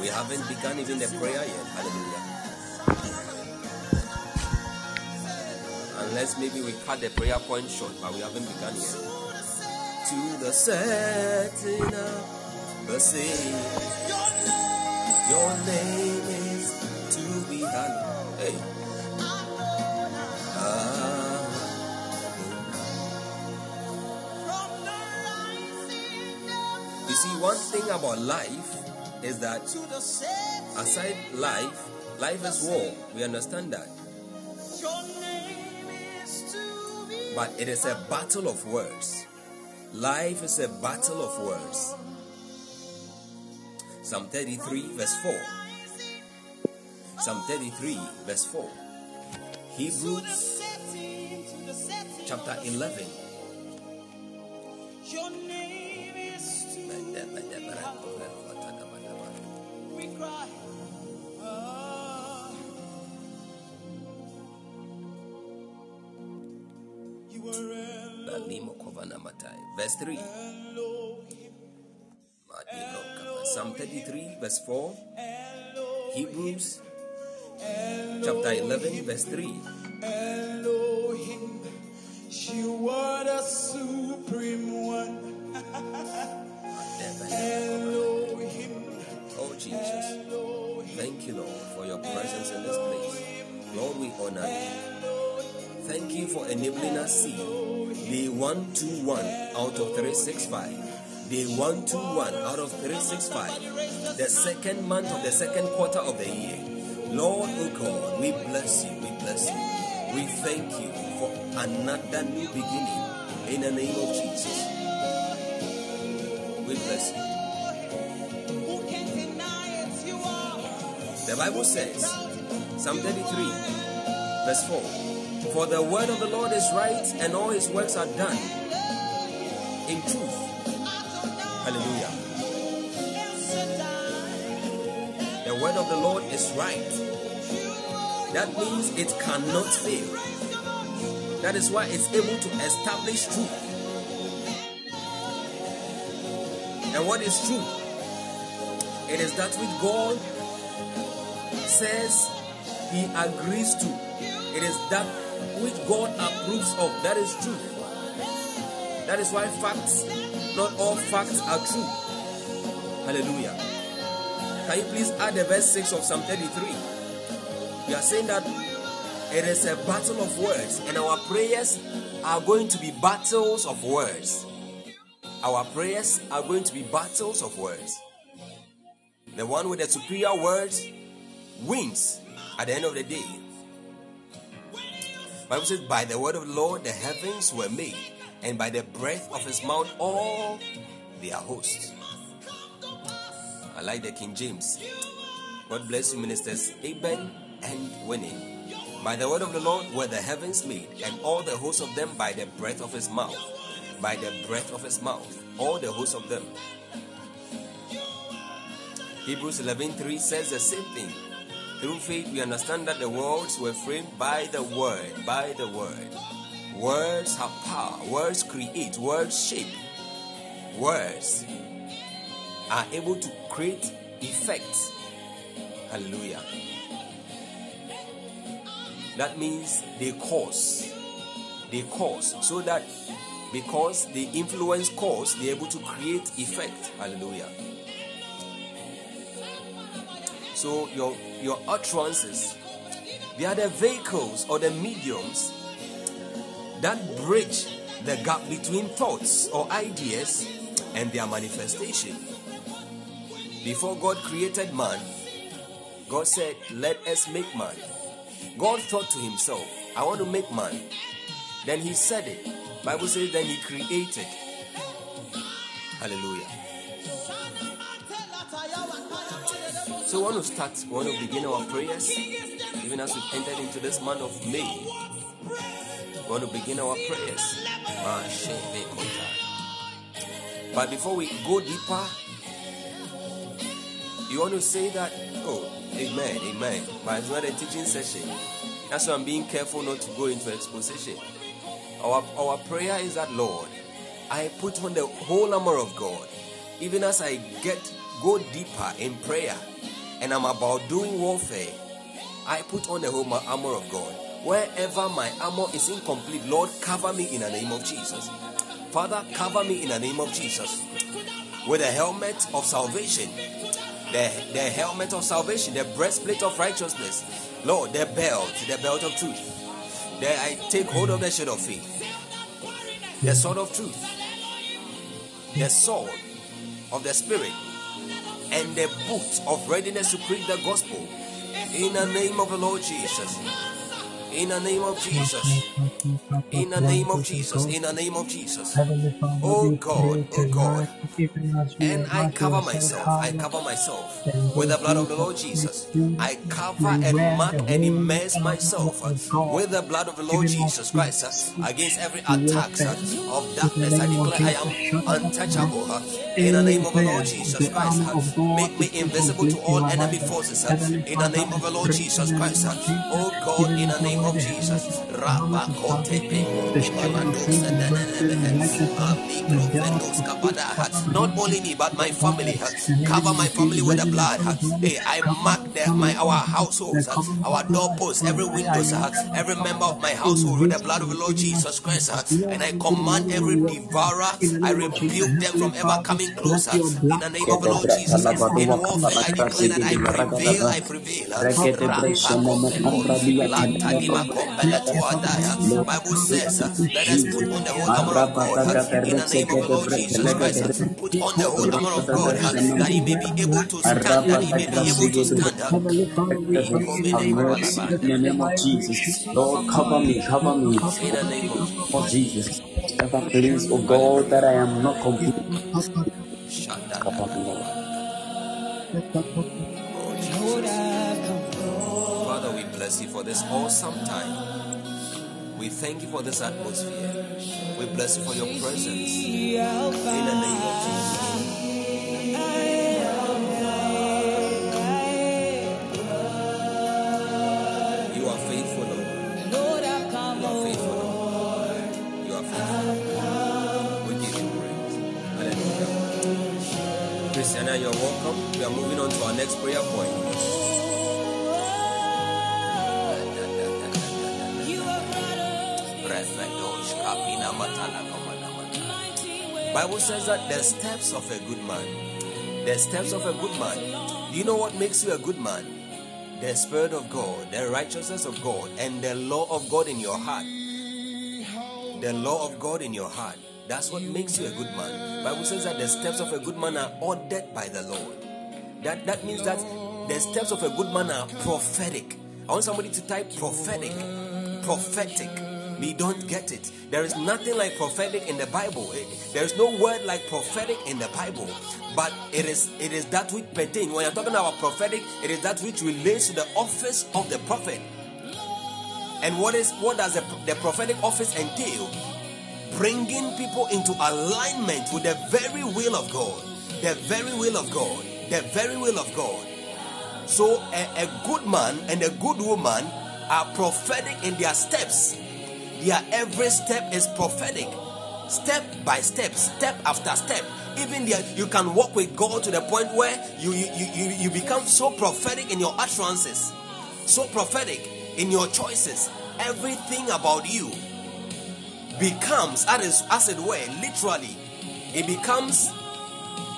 S3: We haven't begun even the prayer yet. Hallelujah. Unless maybe we cut the prayer point short, but we haven't begun yet. To the setting up the sea. Your name is to be hallowed. Hey. Ah. You see, one thing about life is that aside life, life is war. We understand that. But it is a battle of words. Life is a battle of words. Psalm 33, verse 4. Psalm 33, verse 4. Hebrews chapter 11.
S2: Your name is we cry. Ah. You were
S3: Matai. Verse 3. Psalm 33, verse 4. Hebrews chapter 11, verse 3.
S2: Elohim, you the supreme one. Elohim,
S3: Oh Jesus. Thank you, Lord, for your presence in this place. Lord, we honor you. Thank you for enabling us see day 121 out of 365. day 121 out of 365, the second month of the second quarter of the year. Lord, oh God, we bless you, we bless you. We thank you for another new beginning in the name of Jesus. We bless you. Bible says, Psalm 33, verse 4 For the word of the Lord is right, and all his works are done in truth. Hallelujah. The word of the Lord is right. That means it cannot fail. That is why it's able to establish truth. And what is truth? It is that which God says he agrees to. It is that which God approves of. That is true. That is why facts, not all facts are true. Hallelujah. Can you please add the verse 6 of Psalm 33? We are saying that it is a battle of words, and our prayers are going to be battles of words. Our prayers are going to be battles of words. The one with the superior words wins at the end of the day. Bible says, by the word of the Lord the heavens were made, and by the breath of his mouth all their hosts. I like the King James. God bless you, ministers Amen and winning. By the word of the Lord were the heavens made, and all the hosts of them by the breath of his mouth. By the breath of his mouth, all the hosts of them. Hebrews 11:3 says the same thing. Through faith, we understand that the worlds were framed by the word, by the word. Words have power, words create, words shape. Words are able to create effects. Hallelujah. That means they cause. They cause. So that because they influence cause, they're able to create effect. Hallelujah. So your your utterances, they are the vehicles or the mediums that bridge the gap between thoughts or ideas and their manifestation. Before God created man, God said, Let us make man. God thought to himself, I want to make man. Then he said it. Bible says then he created. Hallelujah. So we want to start, we want to begin our prayers, even as we've entered into this month of May. We want to begin our prayers. But before we go deeper, you want to say that, oh, amen, amen. But it's not a teaching session. That's why I'm being careful not to go into exposition. Our, our prayer is that, Lord, I put on the whole armor of God, even as I get go deeper in prayer and I'm about doing warfare, I put on the whole armor of God. Wherever my armor is incomplete, Lord, cover me in the name of Jesus. Father, cover me in the name of Jesus. With the helmet of salvation, the, the helmet of salvation, the breastplate of righteousness, Lord, the belt, the belt of truth. There I take hold of the shield of faith, the sword of truth, the sword of the spirit, and the boot of readiness to preach the gospel. In the name of the Lord Jesus. In the name of Jesus. In the name of Jesus. In the name of Jesus. Oh God, oh God. And I cover myself. I cover myself with the blood of the Lord Jesus. I cover and mark and immerse myself with the blood of the Lord Jesus Christ against every attack of darkness. I declare I am untouchable. Uh, in the name of the Lord Jesus Christ. Uh, make me invisible to all enemy forces. Uh, in the name of the Lord Jesus Christ. Oh God, in the name of Jesus. Not only me, but my family. Cover my family with the blood. Hey, I mark the, my our households, our doorposts, every windows, every member of my household with the blood of the Lord Jesus Christ. And I command every devourer, I rebuke them from ever coming closer. In the name of the Lord Jesus. In warfare, I declare that I prevail, I prevail. Bible says, uh, let us put on the whole armor of God uh, in the name of the Lord Jesus Christ. uh, Put on the whole armor of God uh, that he may be able to stand, that he may be able to stand. uh,
S4: Heavenly Father, we pray
S5: Have mercy in the name of Jesus. Lord, cover me, cover me.
S3: In the name of Jesus.
S5: Jesus. Ever please, oh God, that I am not complete.
S3: Shanda.
S5: Cover me, Lord.
S3: Jesus. Father, we bless you for this awesome time. We thank you for this atmosphere. We bless you for your presence. In the name of Jesus. You are faithful, Lord. You are faithful, Lord. You are faithful. We give you praise. Hallelujah. Christiana, you're welcome. We are moving on to our next prayer point. Bible says that the steps of a good man, the steps of a good man. Do you know what makes you a good man? The spirit of God, the righteousness of God, and the law of God in your heart. The law of God in your heart. That's what makes you a good man. Bible says that the steps of a good man are ordered by the Lord. That that means that the steps of a good man are prophetic. I want somebody to type prophetic. Prophetic. We don't get it. There is nothing like prophetic in the Bible. Eh, There is no word like prophetic in the Bible. But it is it is that which pertains. When you're talking about prophetic, it is that which relates to the office of the prophet. And what is what does the, the prophetic office entail? Bringing people into alignment with the very will of God. The very will of God. The very will of God. So a, a good man and a good woman are prophetic in their steps. Their every step is prophetic. Step by step, step after step. Even there, you can walk with God to the point where you, you, you, you- become so prophetic in your utterances, so prophetic in your choices. Everything about you becomes, as, as it were, literally, it becomes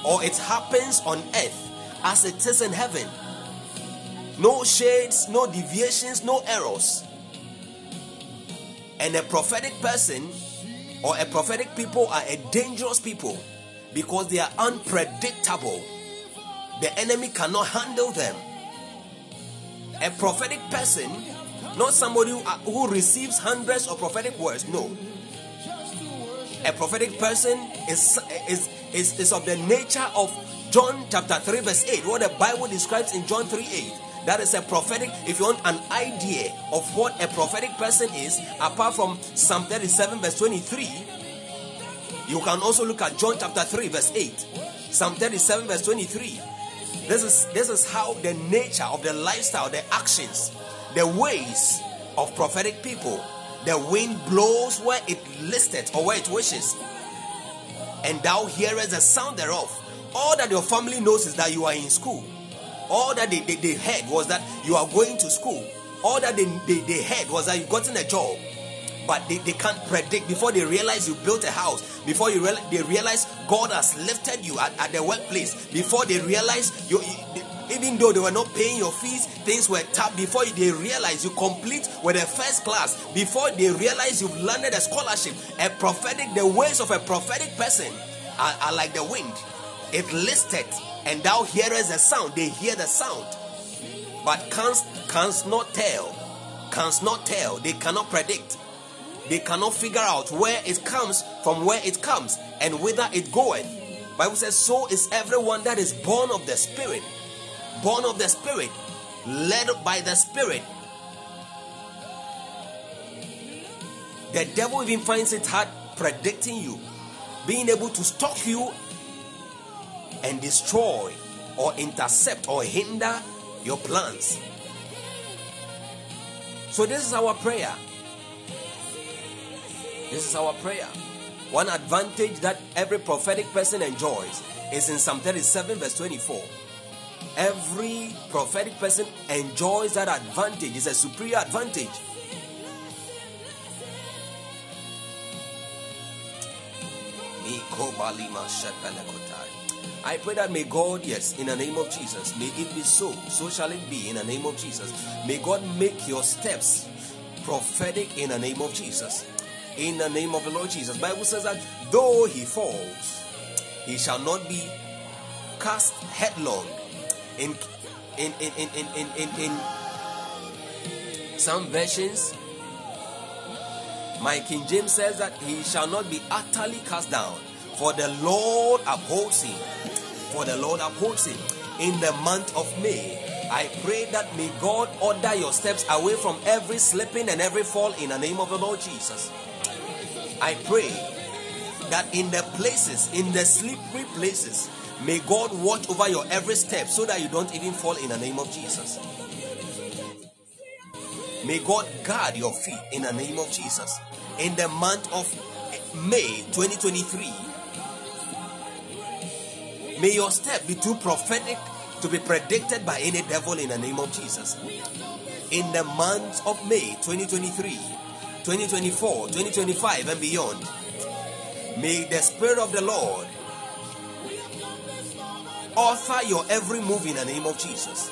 S3: or it happens on earth as it is in heaven. No shades, no deviations, no errors. And a prophetic person or a prophetic people are a dangerous people because they are unpredictable. The enemy cannot handle them. A prophetic person, not somebody who, uh, who receives hundreds of prophetic words, no. A prophetic person is, is, is, is of the nature of John chapter 3, verse 8, what the Bible describes in John 3 8. That is a prophetic, if you want an idea of what a prophetic person is, apart from Psalm 37, verse 23, you can also look at John chapter 3, verse 8. Psalm 37, verse 23. This is this is how the nature of the lifestyle, the actions, the ways of prophetic people. The wind blows where it listeth or where it wishes, and thou hearest the sound thereof. All that your family knows is that you are in school. All that they, they, they heard was that you are going to school. All that they, they, they heard was that you've gotten a job. But they, they can't predict before they realize you built a house, before you real, they realize God has lifted you at, at the workplace, before they realize you, you- even though they were not paying your fees, things were tough. Before they realize you complete with a first class, before they realize you've landed a scholarship, a prophetic, the ways of a prophetic person are, are like the wind. It listed, and thou hearest the sound. They hear the sound, but canst, canst not tell, canst not tell. They cannot predict. They cannot figure out where it comes from where it comes and whither it goeth. Bible says, so is everyone that is born of the Spirit. Born of the Spirit, led by the Spirit. The devil even finds it hard predicting you, being able to stalk you and destroy or intercept or hinder your plans. So, this is our prayer. This is our prayer. One advantage that every prophetic person enjoys is in Psalm 37, verse 24. Every prophetic person enjoys that advantage, it's a superior advantage. I pray that may God, yes, in the name of Jesus, may it be so. So shall it be in the name of Jesus. May God make your steps prophetic in the name of Jesus. In the name of the Lord Jesus. Bible says that though he falls, he shall not be cast headlong. In in in in in in, in, in some versions, my King James says that he shall not be utterly cast down, for the Lord upholds him. For the Lord upholds him. In the month of May, I pray that may God order your steps away from every slipping and every fall in the name of the Lord Jesus. I pray that in the places, in the slippery places, may God watch over your every step so that you don't even fall in the name of Jesus. May God guard your feet in the name of Jesus. In the month of May 2023, may your step be too prophetic to be predicted by any devil in the name of Jesus. In the month of May 2023, 2024, 2025, and beyond, may the Spirit of the Lord author your every move in the name of Jesus.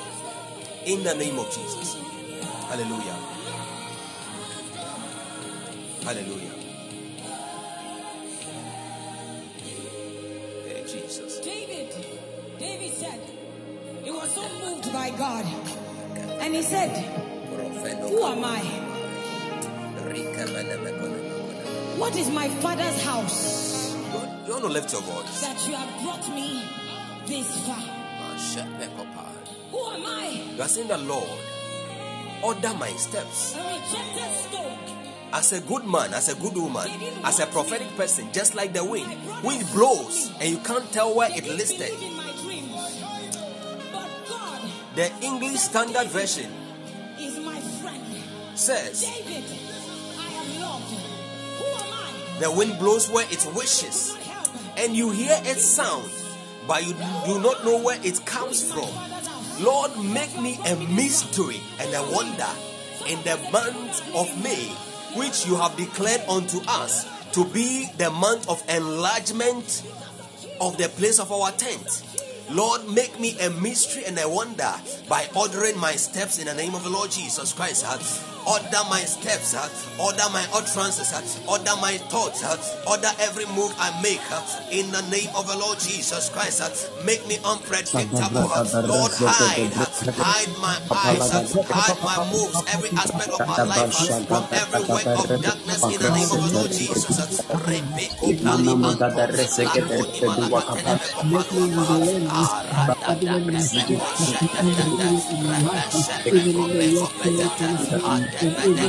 S3: In the name of Jesus. Hallelujah. Hallelujah. Jesus.
S6: Was so moved by God. And he said, Who am I? What is my father's house
S3: You want to lift your voice?
S6: that you have brought me this far? Who am I?
S3: You are saying the Lord, order my steps.
S6: A rejected stone.
S3: As a good man, as a good woman, as a prophetic person, just like the wind. Wind blows and you can't tell where it listed. The English Standard Version
S6: is my friend.
S3: says,
S6: David, I am loved. Who am I?
S3: The wind blows where it wishes, and you hear its sound, but you do not know where it comes from. Lord, make me a mystery and a wonder in the month of May, which you have declared unto us to be the month of enlargement of the place of our tent. Lord, make me a mystery and a wonder by ordering my steps in the name of the Lord Jesus Christ. Order my steps, order my utterances, order my thoughts, order every move I make in the name of the Lord Jesus Christ. Make me unpredictable. Lord, hide, hide my eyes, hide my moves, every aspect of my life from every work of darkness in the name of the Lord Jesus. huh? Rebeko pali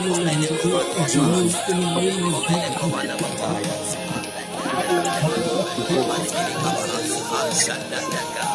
S3: anto,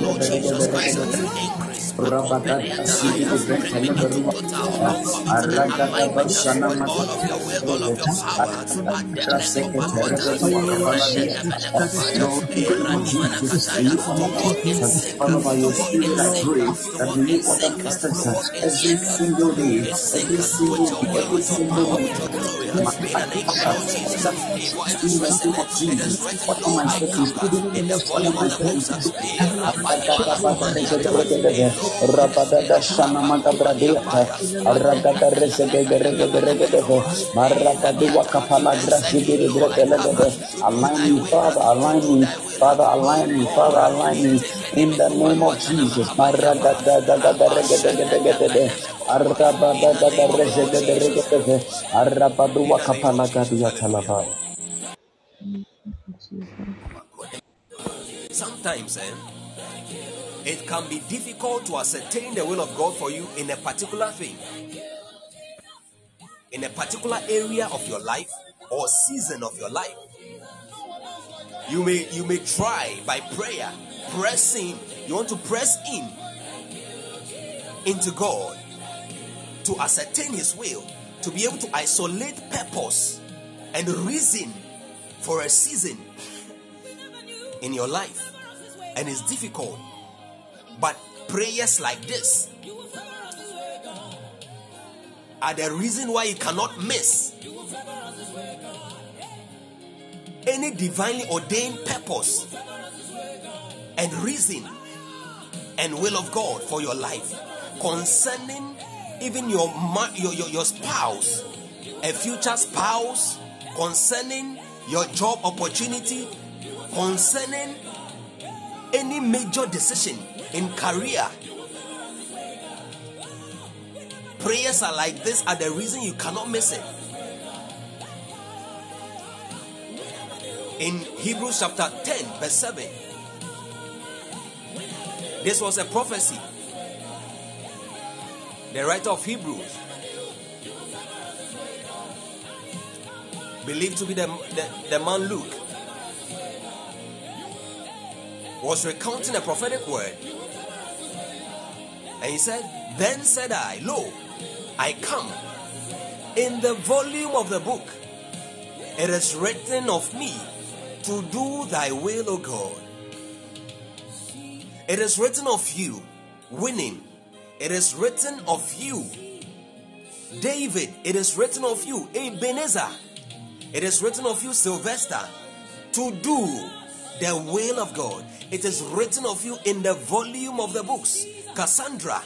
S5: Lord Jesus
S3: Christ, increase my confidence, bring me into total confidence and alignment with all of your will, all of your power. To walk in sync, to
S5: Father, by your
S3: walk in
S5: spirit, I
S3: sync,
S5: pray
S3: to
S5: that
S3: walk
S5: you
S3: in
S5: will order
S3: sync,
S5: my steps
S3: to walk in
S5: every single day,
S3: walk in sync
S5: every single day, every single day.
S3: Glory. In the name of Jesus, it
S5: in
S3: is
S5: name of
S3: it is
S5: Jesus,
S3: written, I In the
S5: my
S3: of said, Sometimes eh, it can be difficult to ascertain the will of God for you in a particular thing, in a particular area of your life or season of your life. You may you may try by prayer pressing, you want to press in into God to ascertain His will, to be able to isolate purpose and reason for a season in your life. And it's difficult. But prayers like this are the reason why you cannot miss any divinely ordained purpose and reason and will of God for your life concerning even your, your, your, your spouse, a future spouse, concerning your job opportunity, concerning any major decision in career. Prayers are like this are the reason you cannot miss it. In Hebrews chapter 10, verse 7, this was a prophecy. The writer of Hebrews believed to be the, the, the man Luke was recounting a prophetic word. And he said, Then said I, Lo, I come. In the volume of the book, it is written of me to do thy will, O God. It is written of you, winning. It is written of you, David. It is written of you, Ebenezer. It is written of you, Sylvester, to do the will of God. It is written of you in the volume of the books, Cassandra,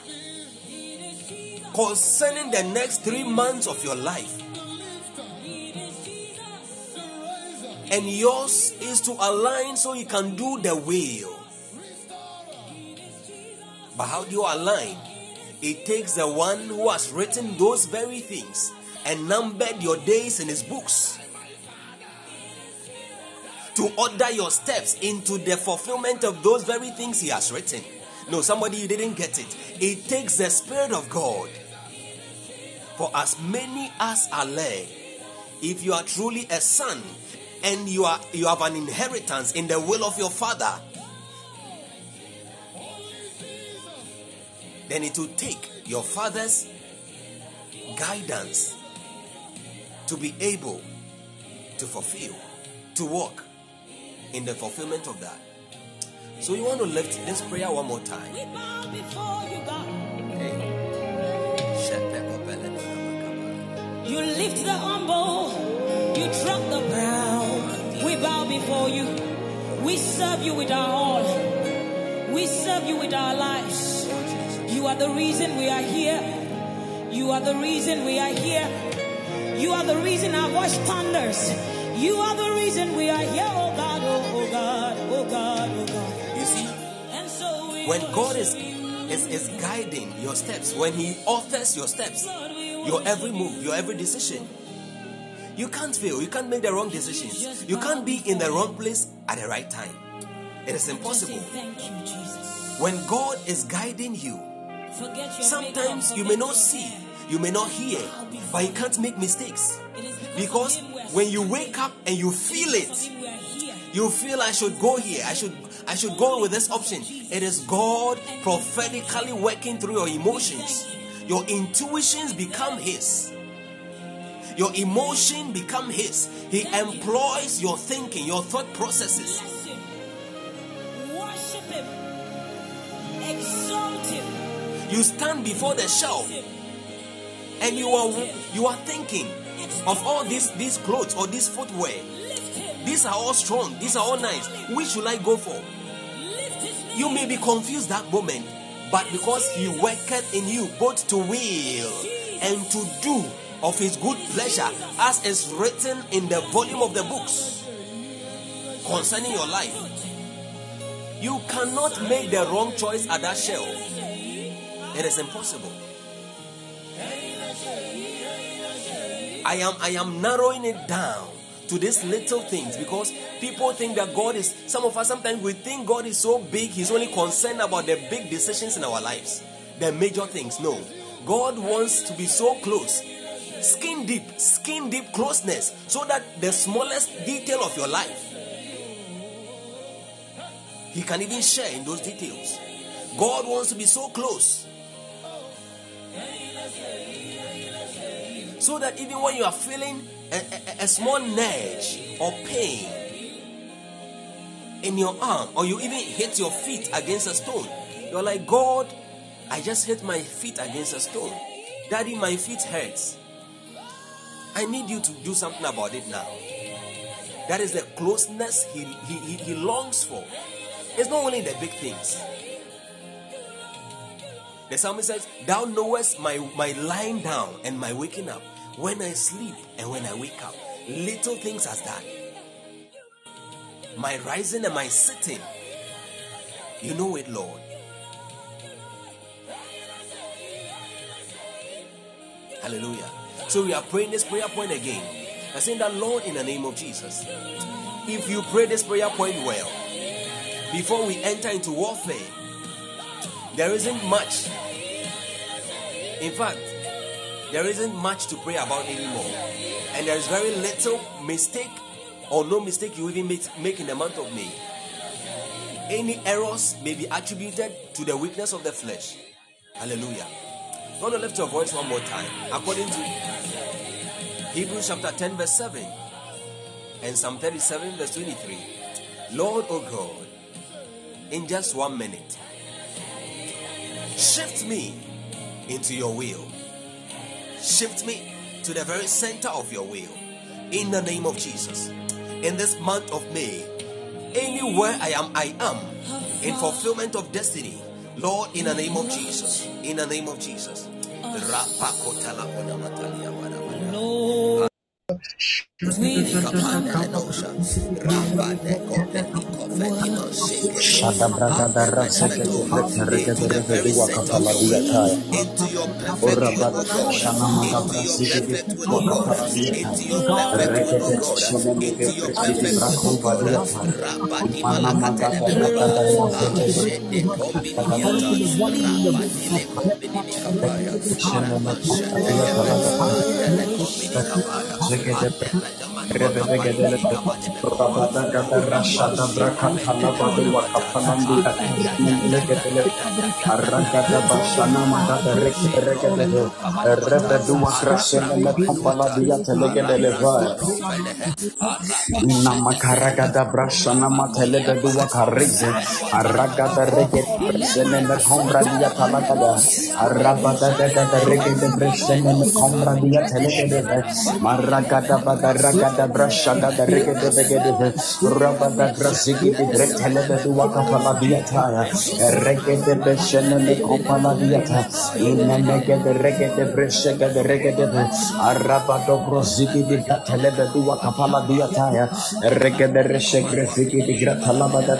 S3: concerning the next three months of your life. And yours is to align so you can do the will. But how do you align? It takes the one who has written those very things and numbered your days in his books to order your steps into the fulfillment of those very things he has written. No, somebody you didn't get it. It takes the Spirit of God. For as many as are led, if you are truly a son and you are you have an inheritance in the will of your father, then it will take your father's guidance to be able to fulfill, to walk in the fulfillment of that. So you want to lift this prayer one more time.
S6: You, You lift the humble, you drop the proud. We bow before you. We serve you with our all. We serve you with our lives. You are the reason we are here. You are the reason we are here. You are the reason our voice thunders. You are the reason we are here, oh God, oh, oh God, oh God, oh God.
S3: You see,
S6: And so we
S3: when God is, is is guiding your steps, when He authors your steps, your every move, your every decision, you can't fail. You can't make the wrong decisions. You can't be in the wrong place at the right time. It is impossible.
S6: thank you, Jesus.
S3: When God is guiding you, sometimes you may not see, you may not hear, but you can't make mistakes. Because
S6: of him we are
S3: when you wake up and you feel it,
S6: him we are here.
S3: you feel I should go here, I should I should go with this option. It is God prophetically working through your emotions. Your intuitions become his. Your emotion become his. He employs your thinking, your thought processes.
S6: Worship him. Exalt him.
S3: You stand before the shelf and you are you are thinking of all these these clothes or this footwear. These are all strong, these are all nice. Which should I go for? You may be confused that moment, but because He worketh in you both to will and to do of His good pleasure, as is written in the volume of the books concerning your life, you cannot make the wrong choice at that shelf. It is impossible. I am I am narrowing it down to these little things because people think that God is some of us sometimes we think God is so big he's only concerned about the big decisions in our lives the major things no God wants to be so close skin deep skin deep closeness so that the smallest detail of your life He can even share in those details. God wants to be so close. So that even when you are feeling a, a, a small nudge or pain in your arm, or you even hit your feet against a stone, you're like, God, I just hit my feet against a stone. Daddy, my feet hurts. I need you to do something about it now. That is the closeness he, he, he, he longs for. It's not only the big things. The psalmist says, Thou knowest my, my lying down and my waking up, when I sleep and when I wake up. Little things as that. My rising and my sitting. You know it, Lord. Hallelujah. So we are praying this prayer point again. I saying that Lord in the name of Jesus. If you pray this prayer point well, before we enter into warfare, there isn't much. In fact, there isn't much to pray about anymore. And there is very little mistake or no mistake you even make, in the month of May. Any errors may be attributed to the weakness of the flesh. Hallelujah. To lift your voice one more time. According to Hebrews chapter 10, verse 7 and Psalm 37, verse 23. Lord, oh God, in just one minute, shift me into your will. Shift me to the very center of your will. In the name of Jesus. In this month of May, anywhere I am, I am in fulfillment of destiny. Lord, in the name of Jesus. In the name of Jesus.
S5: Shada brada darra seke de reke de reke dua kapala shana de
S3: will,
S5: dua kapala de
S3: Ah,
S5: de de 马
S3: 德堡。Kapaya.
S5: Zeke de
S3: Andele gamani
S5: rebe de
S3: makapani
S5: gede le
S3: mikapani mekopa.
S5: Rabada gada rasha da
S3: Rabadi
S5: braka tala
S3: komentele
S5: badu wa
S3: konamata.
S5: kapalandi
S3: Ah, da
S5: atas
S3: da da
S5: mele
S3: da
S5: gede
S3: da
S5: le
S3: da da da da da.
S5: Aragada bashana magada reke reke de he. Rebe duwa krasene me kompala dia telegede le vaya. Namakaragada brashana matelebe duwa karize. Aragada rege brashene me kombra dia talagada. Arabada gada da rege de brashene me kombra dia telegede ve. Maragada bada ragada brashada da rege de vege de ve. Rabada grasigi di bretelebe duwa kapala dia taya. Rege de brashene me kompala dia ta. Inemege de rege de brashega de rege de ve. Arabado grosigi di bretelebe duwa kapala dia taya. Regede reshegre fiki di grata labada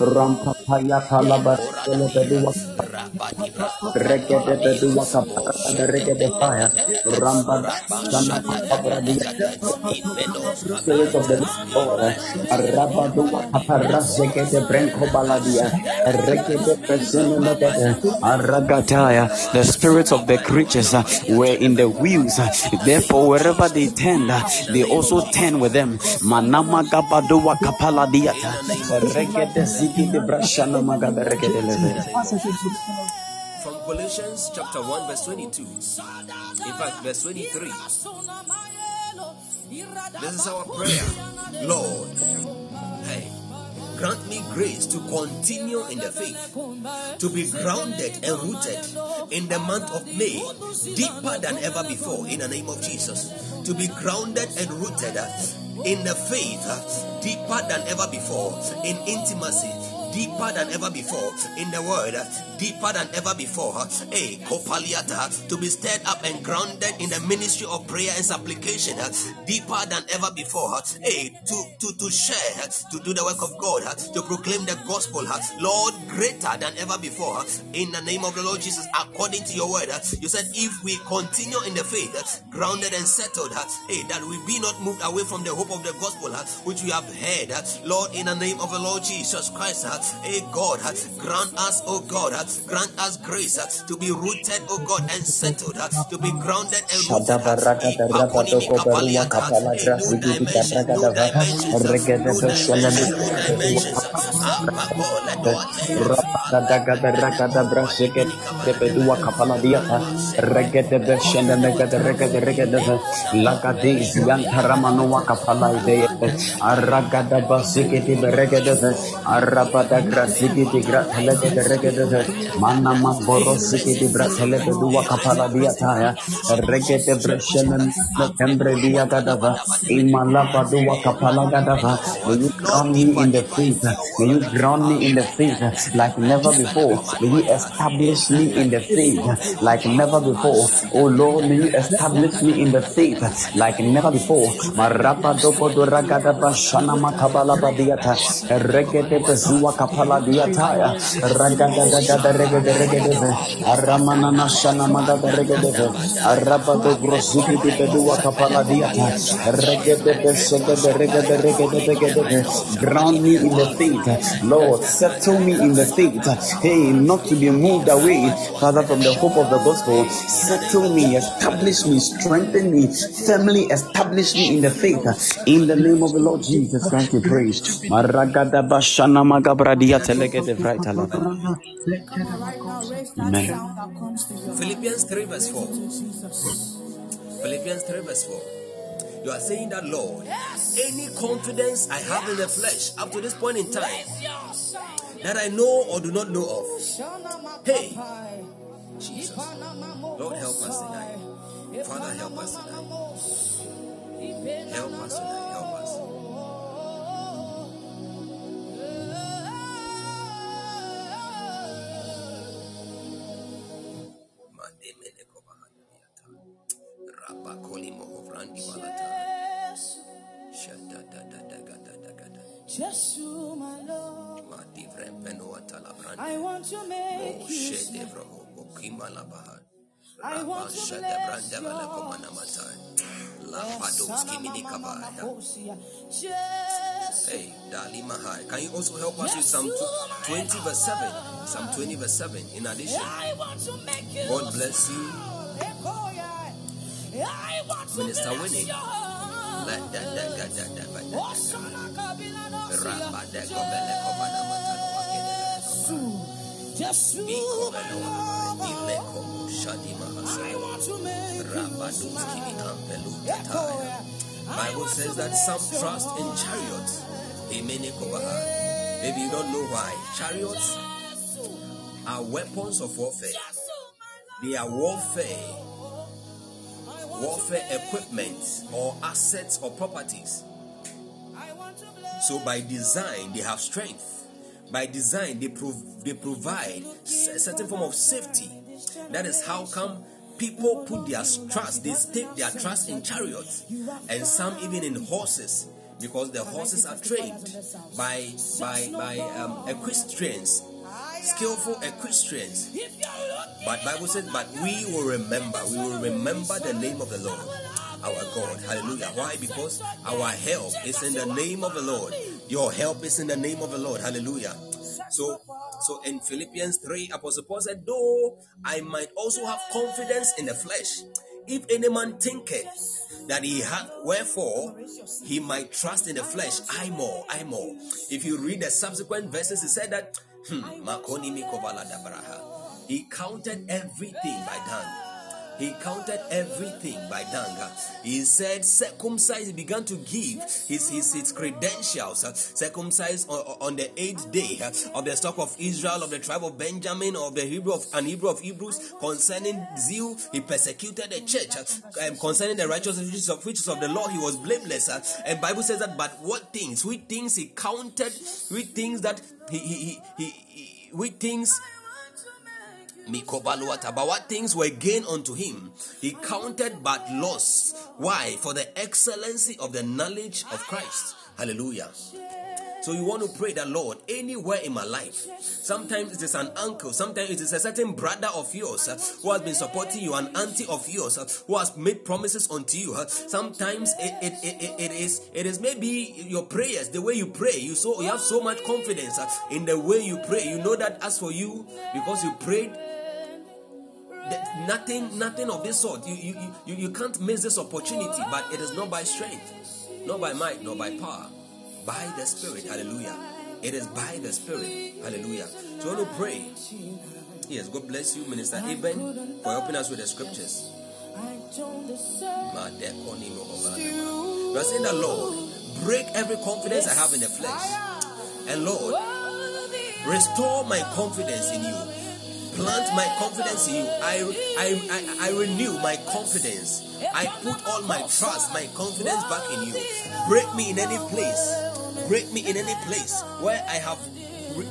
S5: rampa paya palaba telebe duwa
S3: Rabadi brakopani
S5: regede bedua
S3: Oh,
S5: kapara da regede fire ramba sana kapra dia The spirits of the creatures uh, were in the wheels, therefore, wherever they turned, uh, they also turn with them. Manama Gabadua.
S3: From Colossians chapter 1, verse 22. In fact, verse 23. This is our prayer. Lord, hey, grant me grace to continue in the faith, to be grounded and rooted in the month of May, deeper than ever before, in the name of Jesus. To be grounded and rooted in the faith, deeper than ever before, in intimacy, deeper than ever before in the word, deeper than ever before. Hey, Kopaliata, to be stirred up and grounded in the ministry of prayer and supplication, deeper than ever before. Hey, to, to, to share, to do the work of God, to proclaim the gospel, Lord, greater than ever before. In the name of the Lord Jesus, according to your word, you said, if we continue in the faith, grounded and settled, hey, that we be not moved away from the hope of the gospel which we have heard, Lord, in the name of the Lord Jesus Christ Hey God, grant us, oh God, grant us grace to be rooted, O God, and settled, us to be grounded and rooted.
S5: Aragada basikiti beregede arabada grasikiti gratheleke beregede mana maboro sikiti bratheleke dua kapala dia taya regede breshenen tembre dia gadava imala dua kapala gadava may you ground me in the faith may you ground me in the faith like never before may you establish me in the faith like never before oh lord may you establish me in the faith like never before marapa dopo doragada shana makabala badiata regede bezua kapala diata ya. Ragada regede ground me in the faith lord settle me in the faith hey not to be moved away father from the hope of the gospel settle me establish me strengthen me firmly establish me in the faith in the name of the lord Jesus Christ be praised. Maragada.
S3: Amen. Philippians 3 verse 4. Philippians 3 verse 4. You are saying that, Lord, any confidence I have in the flesh up to this point in time that I know or do not know of. Hey, Jesus. Lord, help us tonight. Father, help us tonight. Help us tonight. Help us.
S1: Just my Lord. I want to make you smile. I want to bless your eh,
S3: Hey, Dali Mahai. Can you also help us with Psalm 20 verse 7? Psalm 20 verse 7 in addition. God bless you. Minister Winnie. Tataya Bible says that some trust in chariots Maybe you don't know why Chariots are weapons of warfare They are warfare warfare equipment or assets or properties. So by design, they have strength. By design, they prov- they provide a certain form of safety. That is how come people put their trust, they stake their trust in chariots, and some even in horses, because the horses are trained by by by um, equestrians, skillful equestrians. But Bible says, but we will remember, we will remember the name of the Lord, our God. Hallelujah. Why? Because our help is in the name of the Lord. Your help is in the name of the Lord. Hallelujah. So, so in Philippians 3, Apostle Paul said, though I might also have confidence in the flesh, if any man thinketh that he had wherefore he might trust in the flesh, I more, I more. If you read the subsequent verses, he said that, hmm, he counted everything by dung. He counted everything by dung. He said, circumcised, he began to give his, his, his credentials, uh, circumcised on, on, the eighth day uh, of the stock of Israel, of the tribe of Benjamin, of the Hebrew of an Hebrew of Hebrews, concerning zeal, he persecuted the church, uh, and concerning the righteousness of which of the law, he was blameless. And Bible says that, but what things, which things he counted, which things that he, he, he, he, he which things but what things were gained unto him, he counted but loss. Why? For the excellency of the knowledge of Christ. Hallelujah. So you want to pray that Lord, anywhere in my life, sometimes it is an uncle, sometimes it is a certain brother of yours uh, who has been supporting you, an auntie of yours uh, who has made promises unto you. Uh, sometimes it, it, it, it is it is maybe your prayers, the way you pray. You so you have so much confidence uh, in the way you pray. You know that as for you, because you prayed nothing nothing of this sort. You, you you you can't miss this opportunity but it is not by strength not by might nor by power by the spirit. Hallelujah. It is by the spirit. Hallelujah. So i want to pray. Yes god bless you minister eben for helping us with the scriptures. We are saying that lord break every confidence i have in the flesh. And lord restore my confidence in you plant my confidence in you. I, I, I, I, renew my confidence. I put all my trust, my confidence back in you. Break me in any place. Break me in any place where I have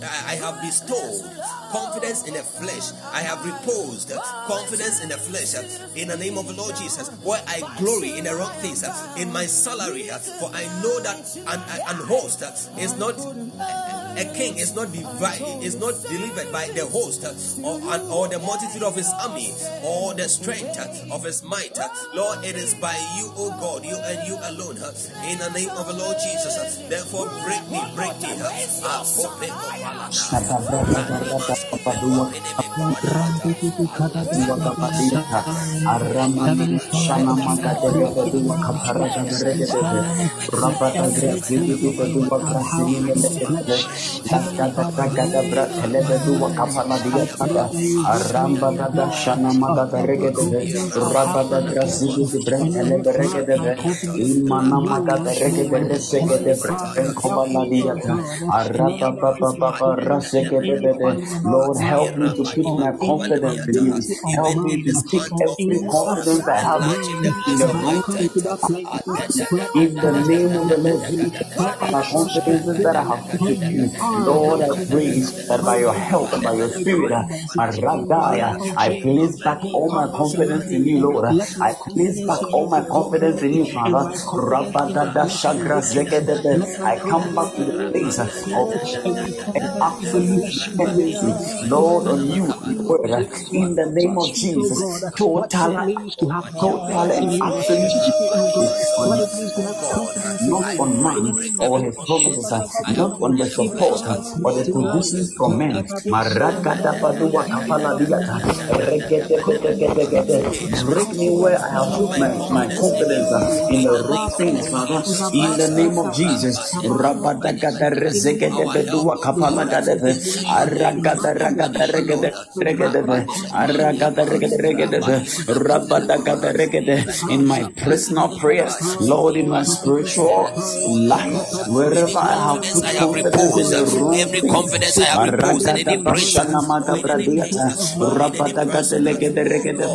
S3: I have bestowed confidence in the flesh. I have reposed confidence in the flesh. In the name of the Lord Jesus, where I glory in the wrong things, in my salary. For I know that an, an host is not a king is not divided, is not delivered by the host or, or the multitude of his army or the strength of his might. Lord, it is by you, O God, you and you alone. In the name of the Lord Jesus. Therefore, break me, break me.
S5: Lakada Lord help me to put my confidence in you. Help me to speak every confidence I have in the in the name of the Lord Jesus my confidence that I have put in you Lord, I pray that by your help and by your spirit, I place back all my confidence in you, Lord. I place back all my confidence in you, Father. I come back to the place of an absolute dependency, Lord, on you, Word, in the name of Jesus. Total, total and absolute not on man or his promises, not on the support or the provisions from men. Padua kapala. Break me where I have put my, my confidence in the things, Father. In the name of Jesus. Rezegete bedua kapala regete regete. Rabada gata. In my personal prayers, Lord, in my spiritual life, wherever I have put confidence
S3: every confidence I have reposed in any place.
S5: Rabada gatelegede regede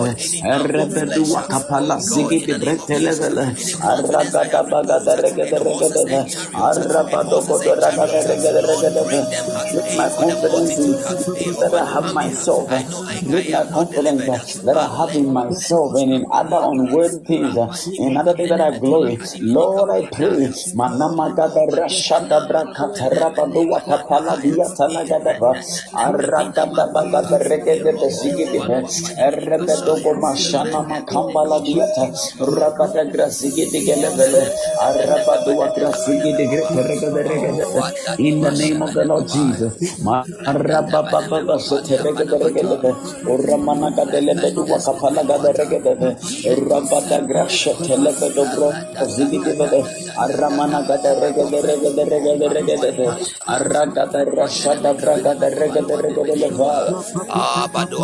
S5: Erebedu kapala sigidi bretelevele Aragada bagada regede regede Arabado kodo ragada regede regede Break my confidence in that I have myself Break my confidence that I have in myself and in other unworthy things in other things that I glory Lord I pray Manama gada rashada brakata rabadu wakapala dia talagadaba aragada bagada regede besigidi Errebedo mashana makambala diata rabada grasigi digelebele arabado grasigi digelebele in the name of the Lord Jesus marababa soteregede regede oramana gadelebe duwa kapala gada regede rabada grasha telebedo bro zigi dibele aramana gada regede regede regede regede aragada rashada bragada leva
S3: ampene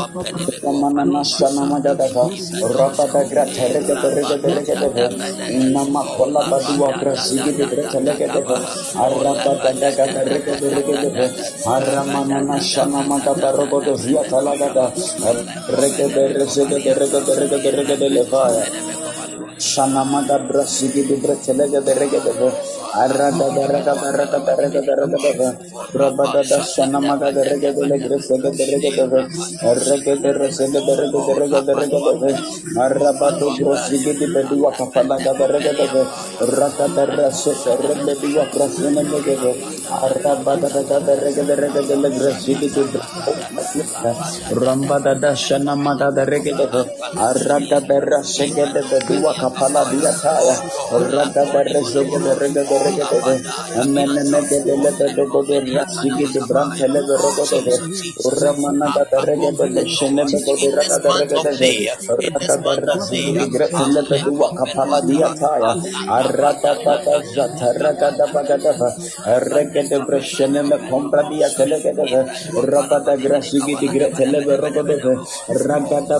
S5: Regada Regada Regada Regada Levaya. Shanamada brasigi di bretelega de regedeve. Arada de rega de rega de rega de regedeve. Rabada da shanamada de regedele gresega de regedeve. Rege de resega de rega de rega de regedeve. Arabado brasigi di bedua kapalaga de regedeve. Raka de rase de rege di wa brasene megeve. Arabada de rega de rega de gresigi di Rambada da shanamada de regedeve. Arada de rasega de bedua kapala diataya. Rada de resega de rega de regedeve. Amene mege de lebe de gode rasigi di brantele de regedeve. Ramana da regedeve de shene de gode rada de regedeve. Rada de rasigi di gretele de dua kapala diataya. Arada da da zata rada da bagadava. Regede breshene me kompra diatele gedeve. Rabada grasigi di gretele de regedeve. Ragada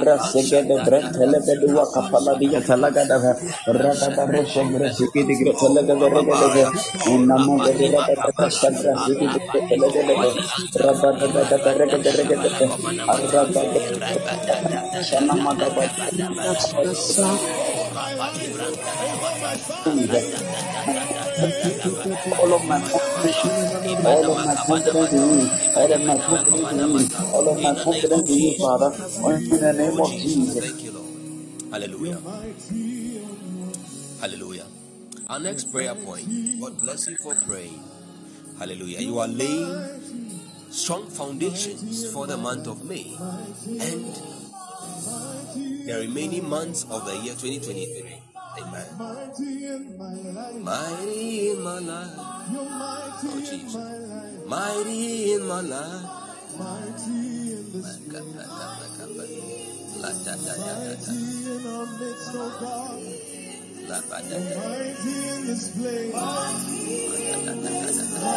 S5: bada shana magabala gadava. Aragada rasige de brentele de dua kapala diatele gadava. Ragada reshe grasigi di gretele de regedeve. Unama de ragada rasha grasigi di gretele de regedeve. Rabada da da regede regedeve. Aragada shana magabala all of my confidence, all of my confidence in you, all of my confidence in you, all of my confidence in you, Father, in the name of Jesus.
S3: Thank you, Lord. Hallelujah. Hallelujah. Our next prayer point. God bless you for praying. Hallelujah. You are laying strong foundations for the month of May and the remaining months of the year 2023. Amen. Mighty in my life. Oh, Jesus. Mighty in my life. La da da da da da. La ba da da da da da da da.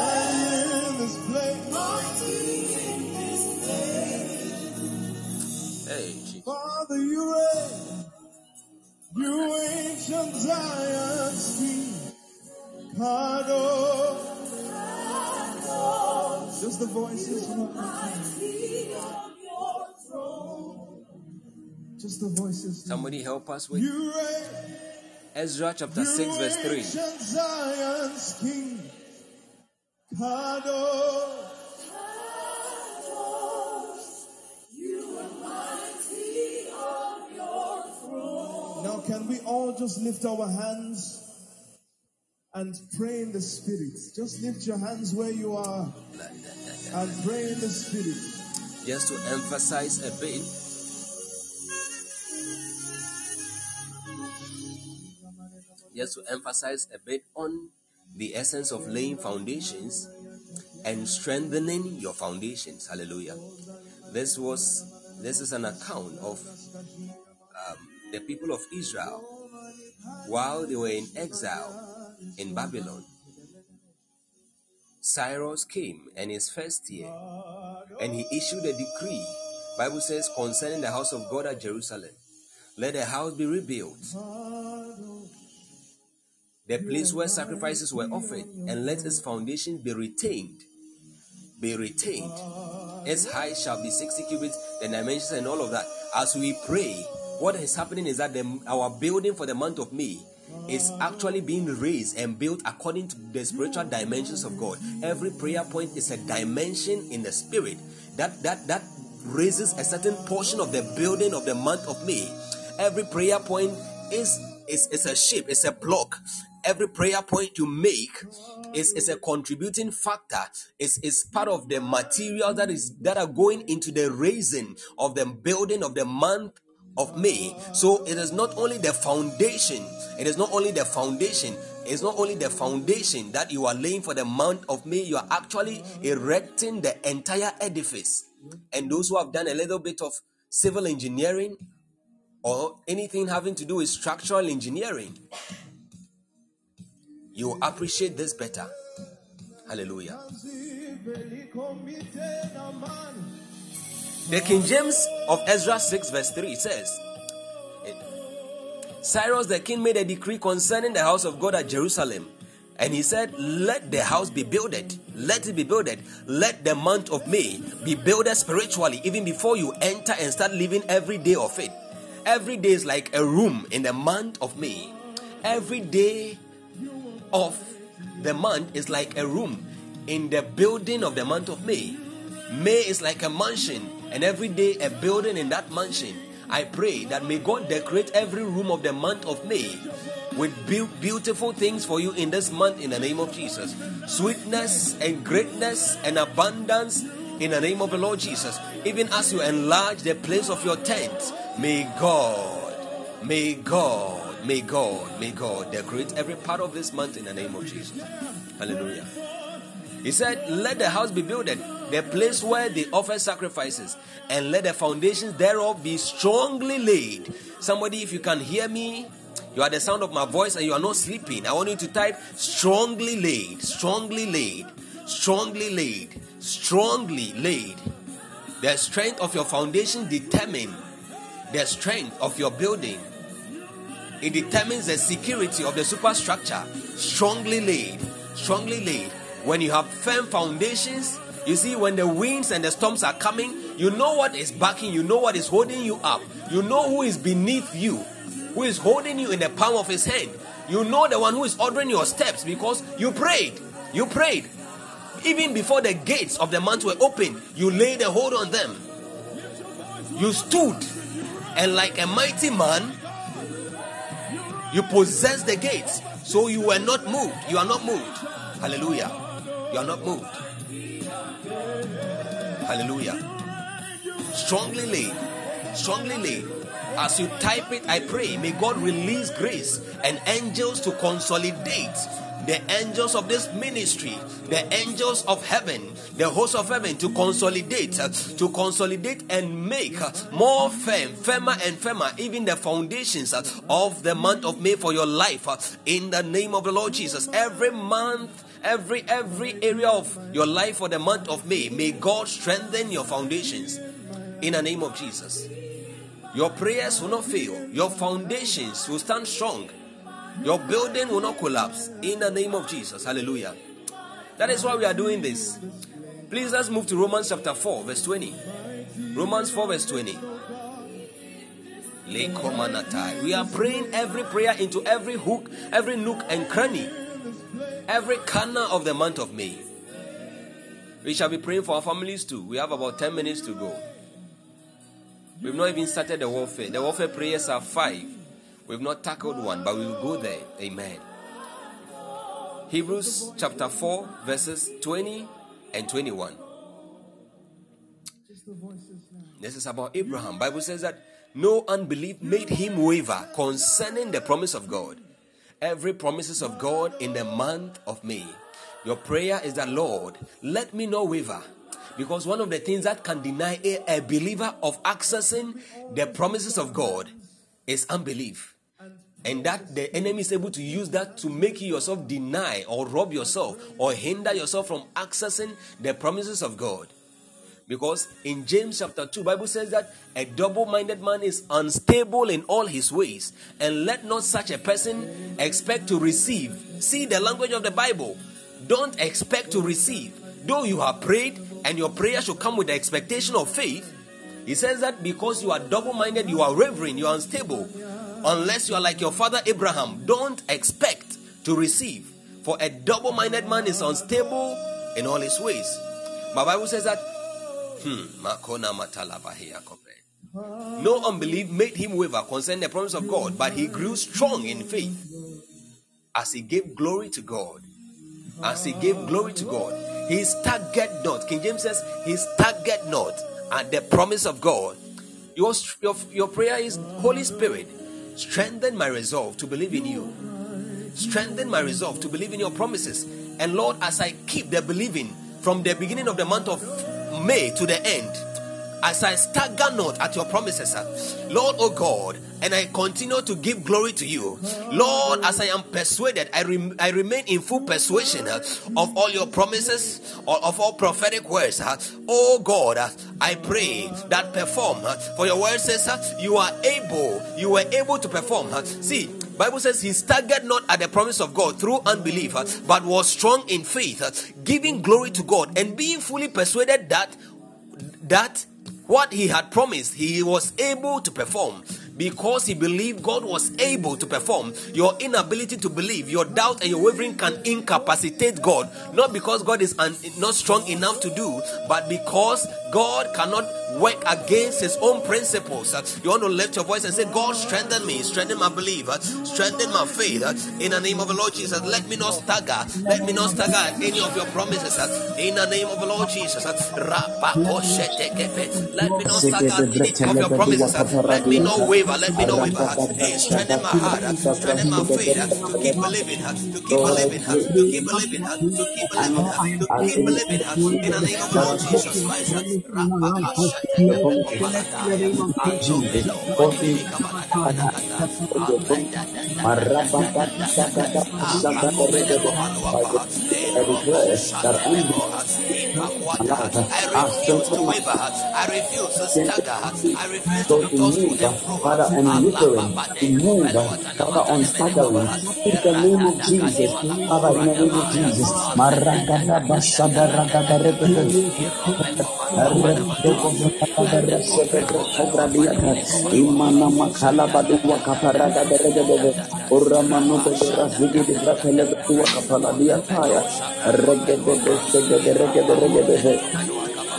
S3: Hey, Jesus.
S7: Father, you reign, you ancient Zion's king. Kadosh. Just the voices time. Just the voices.
S3: Somebody help us with
S7: You reign,
S3: Ezra chapter 6, verse 3.
S7: ancient Zion's king. Kadosh. Can we all just lift our hands and pray in the Spirit? Just lift your hands where you are and pray in the Spirit.
S3: Just to emphasize a bit, just to emphasize a bit on the essence of laying foundations and strengthening your foundations. Hallelujah. This was this is an account of the people of Israel while they were in exile in Babylon. Cyrus came in his first year, and he issued a decree. Bible says concerning the house of God at Jerusalem, let the house be rebuilt, the place where sacrifices were offered, and let its foundation be retained. Be retained. Its height shall be 60 cubits, the dimensions and all of that. As we pray, what is happening is that the, our building for the month of May is actually being raised and built according to the spiritual dimensions of God. Every prayer point is a dimension in the spirit that that that raises a certain portion of the building of the month of May. Every prayer point is is, is a shape, it's a block. Every prayer point you make is, is a contributing factor, is, is part of the material that is that are going into the raising of the building of the month of May. So it is not only the foundation, it is not only the foundation, it's not only the foundation that you are laying for the month of May, you are actually erecting the entire edifice. And those who have done a little bit of civil engineering or anything having to do with structural engineering, you appreciate this better. Hallelujah. The King James of Ezra 6, verse 3 says, eh, Cyrus the king made a decree concerning the house of God at Jerusalem. And he said, Let the house be builded. Let it be builded. Let the month of May be builded spiritually, even before you enter and start living every day of it. Every day is like a room in the month of May. Every day of the month is like a room in the building of the month of May. May is like a mansion, and every day a building in that mansion. I pray that may God decorate every room of the month of May with be- beautiful things for you in this month in the name of Jesus. Sweetness and greatness and abundance in the name of the Lord Jesus. Even as you enlarge the place of your tent, may God, may God, may God, may God decorate every part of this month in the name of Jesus. Hallelujah. He said, Let the house be builded, the place where they offer sacrifices, and let the foundations thereof be strongly laid. Somebody, if you can hear me, you are the sound of my voice and you are not sleeping. I want you to type strongly laid, strongly laid, strongly laid, strongly laid. The strength of your foundation determines the strength of your building. It determines the security of the superstructure. Strongly laid, strongly laid. When you have firm foundations, you see, when the winds and the storms are coming, you know what is backing, you know what is holding you up, you know who is beneath you, who is holding you in the palm of his hand. You know the one who is ordering your steps because you prayed. You prayed. Even before the gates of the month were open, you laid a hold on them. You stood, and like a mighty man, you possessed the gates. So you were not moved. You are not moved. Hallelujah. You are not moved. Hallelujah. Strongly laid. Strongly laid. As you type it, I pray, may God release grace and angels to consolidate the angels of this ministry, the angels of heaven, the host of heaven to consolidate, to consolidate and make more firm, firmer and firmer, even the foundations of the month of May for your life. In the name of the Lord Jesus, every month every every area of your life for the month of May. May God strengthen your foundations in the name of Jesus. Your prayers will not fail. Your foundations will stand strong. Your building will not collapse in the name of Jesus. Hallelujah. That is why we are doing this. Please let's move to Romans chapter 4, verse 20. Romans 4, verse 20. We are praying every prayer into every hook, every nook and cranny every corner of the month of May. We shall be praying for our families too. We have about 10 minutes to go. We've not even started the warfare. The warfare prayers are five. We've not tackled one, but we will go there. Amen. Hebrews chapter 4, verses 20 and 21. This is about Abraham. Bible says that no unbelief made him waver concerning the promise of God every promises of God in the month of May. Your prayer is that, Lord, let me not waver. Because one of the things that can deny a, a believer of accessing the promises of God is unbelief. And that the enemy is able to use that to make you yourself deny or rob yourself or hinder yourself from accessing the promises of God. Because in James chapter 2, Bible says that a double-minded man is unstable in all his ways, and let not such a person expect to receive. See the language of the Bible. Don't expect to receive. Though you have prayed and your prayer should come with the expectation of faith, he says that because you are double-minded, you are wavering, you are unstable. Unless you are like your father Abraham, don't expect to receive. For a double-minded man is unstable in all his ways. My Bible says that Hmm. No unbelief made him waver concerning the promise of God, but he grew strong in faith as he gave glory to God. As he gave glory to God, he staggered not. King James says, he staggered not at the promise of God. Your, your, your prayer is, Holy Spirit, strengthen my resolve to believe in you. Strengthen my resolve to believe in your promises. And Lord, as I keep the believing from the beginning of the month of May to the end, as I stagger not at your promises, uh, Lord, oh God, and I continue to give glory to you, Lord, as I am persuaded, I, rem- I remain in full persuasion uh, of all your promises, or of all prophetic words. Uh, oh God, I pray that perform. For your word says you are able, you were able to perform. See, Bible says he staggered not at the promise of God through unbelief, uh, but was strong in faith, uh, giving glory to God, and being fully persuaded that that what he had promised he was able to perform because he believed God was able to perform. Your inability to believe, your doubt, and your wavering can incapacitate God. Not because God is un- not strong enough to do, but because God cannot work against his own principles. You want to lift your voice and say, God, strengthen me, strengthen my belief, strengthen my faith. In the name of the Lord Jesus, let me not stagger, let me not stagger any of your promises. in the name of the Lord Jesus, let me not stagger any of your promises. let me not waver, let me not waver. uh, strengthen my heart, uh, strengthen my faith uh, to keep believing, uh, to keep believing, uh, to keep believing, uh, to keep believing, uh, to keep believing. uh, in the name of Lord Jesus Christ,
S5: Jesus, cause me Marabata Sagada Sagada Regada. I declare that unbelief
S3: I refuse to waver. I refuse to stagger. I refuse to be tossed to
S5: move,
S3: and fro.
S5: Father, on wavering, to move, Father, on staggering. In the name of Jesus, Father, in the name of Jesus. Maragada Bashada Ragada. Imana makala badu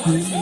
S5: Rege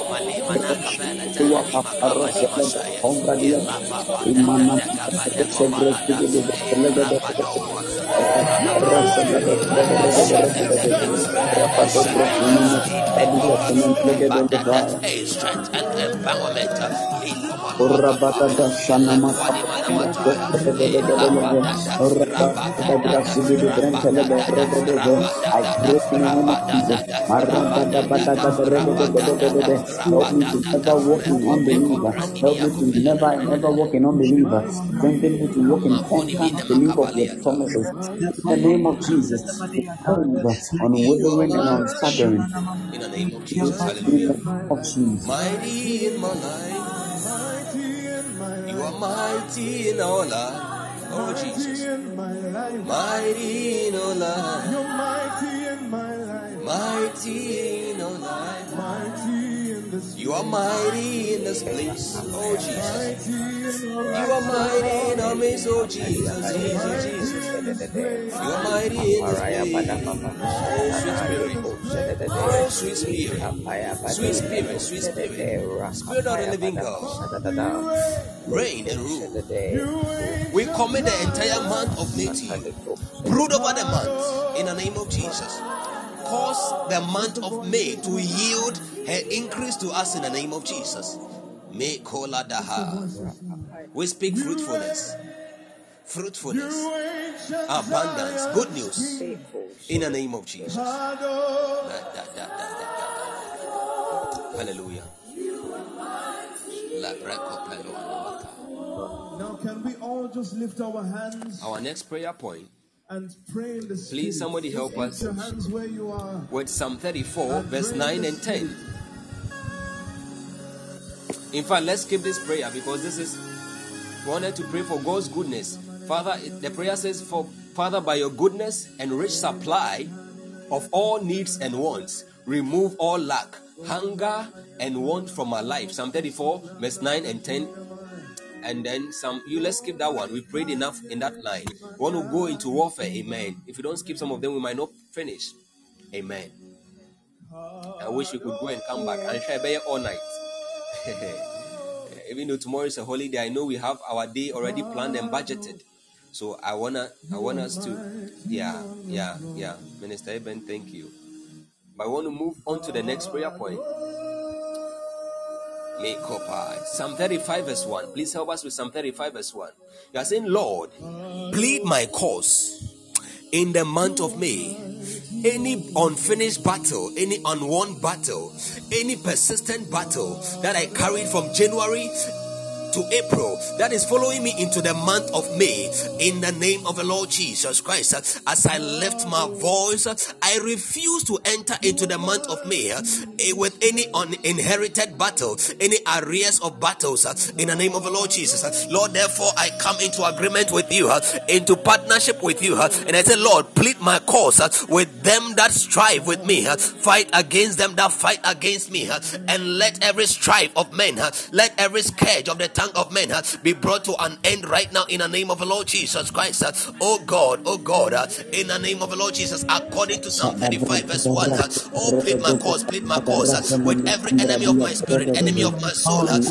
S5: Tua Kapara, Zege, Ombradia, Imana, Segre, Zigi de Telegede, Rasa de Regede, Rapato, Brasini, Adia, Telegede, de Vaya.
S3: Hey, strength and empowerment. Mighty in my life, are oh, mighty in our life. Oh Jesus,
S1: my life.
S3: mighty in our life,
S1: You're mighty in my life.
S3: mighty in our life.
S1: Mighty
S3: You are mighty in this place, oh Jesus. You are mighty in our midst, oh Jesus, Jesus, Jesus. You are mighty in this place. Oh, sweet spirit. Oh, sweet spirit. Sweet spirit, sweet spirit. Spirit of the living God. Reign and rule. We commit the entire month of you. Brood over the month in the name of Jesus. Cause the month of May to yield her increase to us in the name of Jesus. May kola daha. We speak fruitfulness, fruitfulness, abundance, good news in the name of Jesus. Hallelujah. La breko pelo anamata.
S1: Now, can we all just lift our hands
S3: Our next prayer point
S1: and pray in the spirit?
S3: Please, somebody help us.
S1: your hands where you are.
S3: with Psalm 34, verse 9 and 10. In fact, let's keep this prayer because this is we wanted to pray for God's goodness. Father, the prayer says, For Father, by your goodness and rich supply of all needs and wants, remove all lack, hunger, and want from our life. Psalm 34, verse 9 and 10. And then some you let's skip that one. We prayed enough in that line. We want to go into warfare, amen. If you don't skip some of them, we might not finish. Amen. I wish we could go and come back and share better all night. Even though tomorrow is a holiday, I know we have our day already planned and budgeted. So I wanna I want us to yeah, yeah, yeah. Minister Eben, thank you. But I want to move on to the next prayer point. Psalm 35 verse 1. Please help us with Psalm 35 verse 1. You are saying, Lord, plead my cause in the month of May. any unfinished battle, any unwon battle, any persistent battle that I carried from January to April that is following me into the month of May in the name of the Lord Jesus Christ. As I lift my voice, I refuse to enter into the month of May eh, with any uninherited battle, any arrears of battles eh, in the name of the Lord Jesus. Lord, therefore, I come into agreement with you, eh, into partnership with you, eh, and I say, Lord, plead my cause with them that strive with me, fight against them that fight against me, and let every strife of men, let every scourge of the tongue of men be brought to an end right now in the name of the Lord Jesus Christ. Oh God, oh God, in the name of the Lord Jesus, according to Psalm 35, verse 1. Uh, oh, plead my cause, plead my cause with every enemy of my spirit, enemy of my soul. Them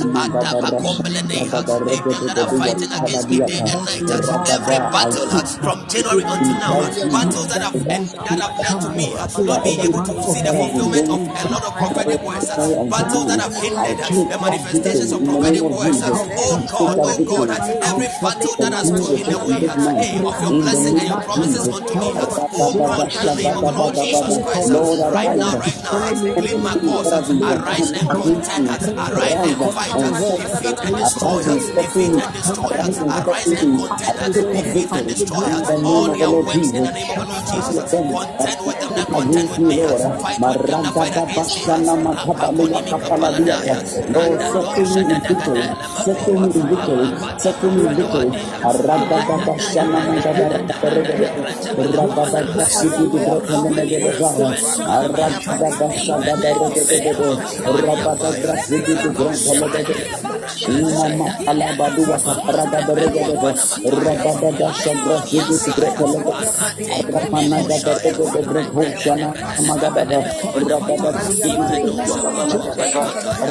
S3: that are fighting against me day and night. Every battle from January until now, battles that have, that have led to me not being able to see the fulfillment of a lot of prophetic words, battles that have hindered the manifestations of prophetic words. Uh, Oh God, oh God, every battle that has stood in the way hey, of your blessing and your promises unto me. Oh God, in the name of the Lord Jesus Christ, right now, right now, clean my cause, arise and contend, arise and fight, defeat and destroy, defeat and destroy, arise and contend, defeat and destroy all their works in the name of the Lord Jesus. Contend with them. That contend with me, fight with them that fight against me.
S5: Settle me in victory, settle me in victory. Arababa Shana Rababa Sidi Brotamenegada Arababa Shada Regede Rababa Sidi Brotamenegada Mama Alabadu Raga Regede Rababa Shabra Sidi Brotamenegada Ramana Gada Regede Shana Magada Rababa Sidi Brotamenegada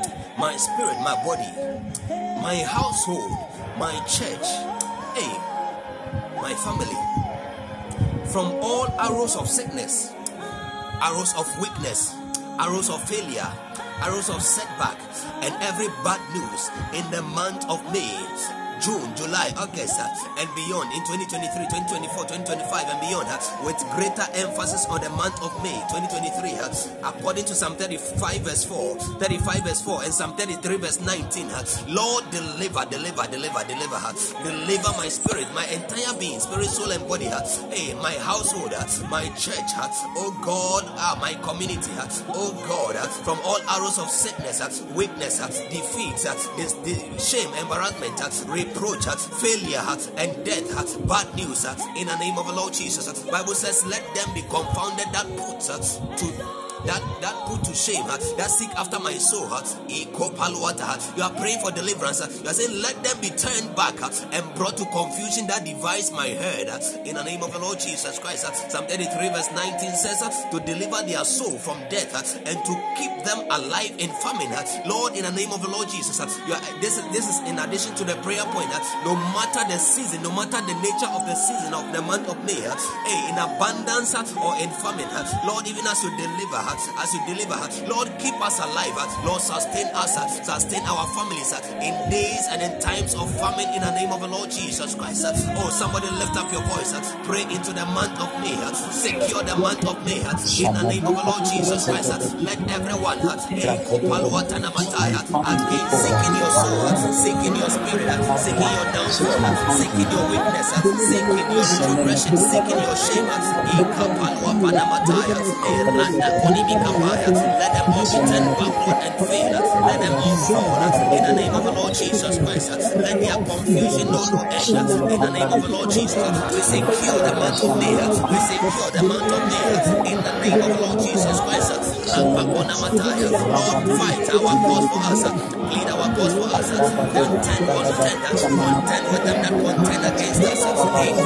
S3: my spirit, my body, my household, my church, hey, my family, from all arrows of sickness, arrows of weakness, arrows of failure, arrows of setback, and every bad news in the month of May. June, July, August, uh, and beyond in 2023, 2024, 2025, and beyond, uh, with greater emphasis on the month of May 2023, uh, according to Psalm 35, verse 4, 35, verse 4, and Psalm 33, verse 19. uh, Lord, deliver, deliver, deliver, deliver, deliver my spirit, my entire being, spirit, soul, and body, hey, my household, my church, oh God, my community, oh God, from all arrows of sickness, weakness, defeat, shame, embarrassment, uh, reproach, failure, and death, bad news, in the name of the Lord Jesus. Bible says, let them be confounded that put to that that put to shame, that seek after my soul. You are praying for deliverance. You are saying, let them be turned back and brought to confusion that divides my head. In the name of the Lord Jesus Christ. Psalm 33 verse 19 says, to deliver their soul from death and to keep them alive in famine. Lord, in the name of the Lord Jesus, are, this, is, this is in addition to the prayer point. No matter the season, no matter the nature of the season of the month of May, hey, in abundance or in famine, Lord, even as you deliver, as you deliver, uh, Lord, keep us alive. Lord, sustain us, sustain our families in days and in times of famine in the name of the Lord Jesus Christ. Oh, somebody lift up your voice, pray into the month of May, secure the month of May in the name of the Lord Jesus Christ. Let everyone, again, seeking your soul, uh, seeking your spirit, uh, seeking your downfall, uh, seeking your weakness, uh, seeking your progression, seeking your shame. uh, Ikapaluapanamataya, eh, Randa
S4: Let them all be turned backward and fail. Let them all fall in the name of the Lord Jesus Christ. Let their confusion know no end in the name of the Lord Jesus. Christ. We secure the month of May. We secure the month of May in the name of the Lord Jesus Christ. Lord, fight our cause for us. Plead our cause for us. Contend, contend, contend with them that contend against us. Contend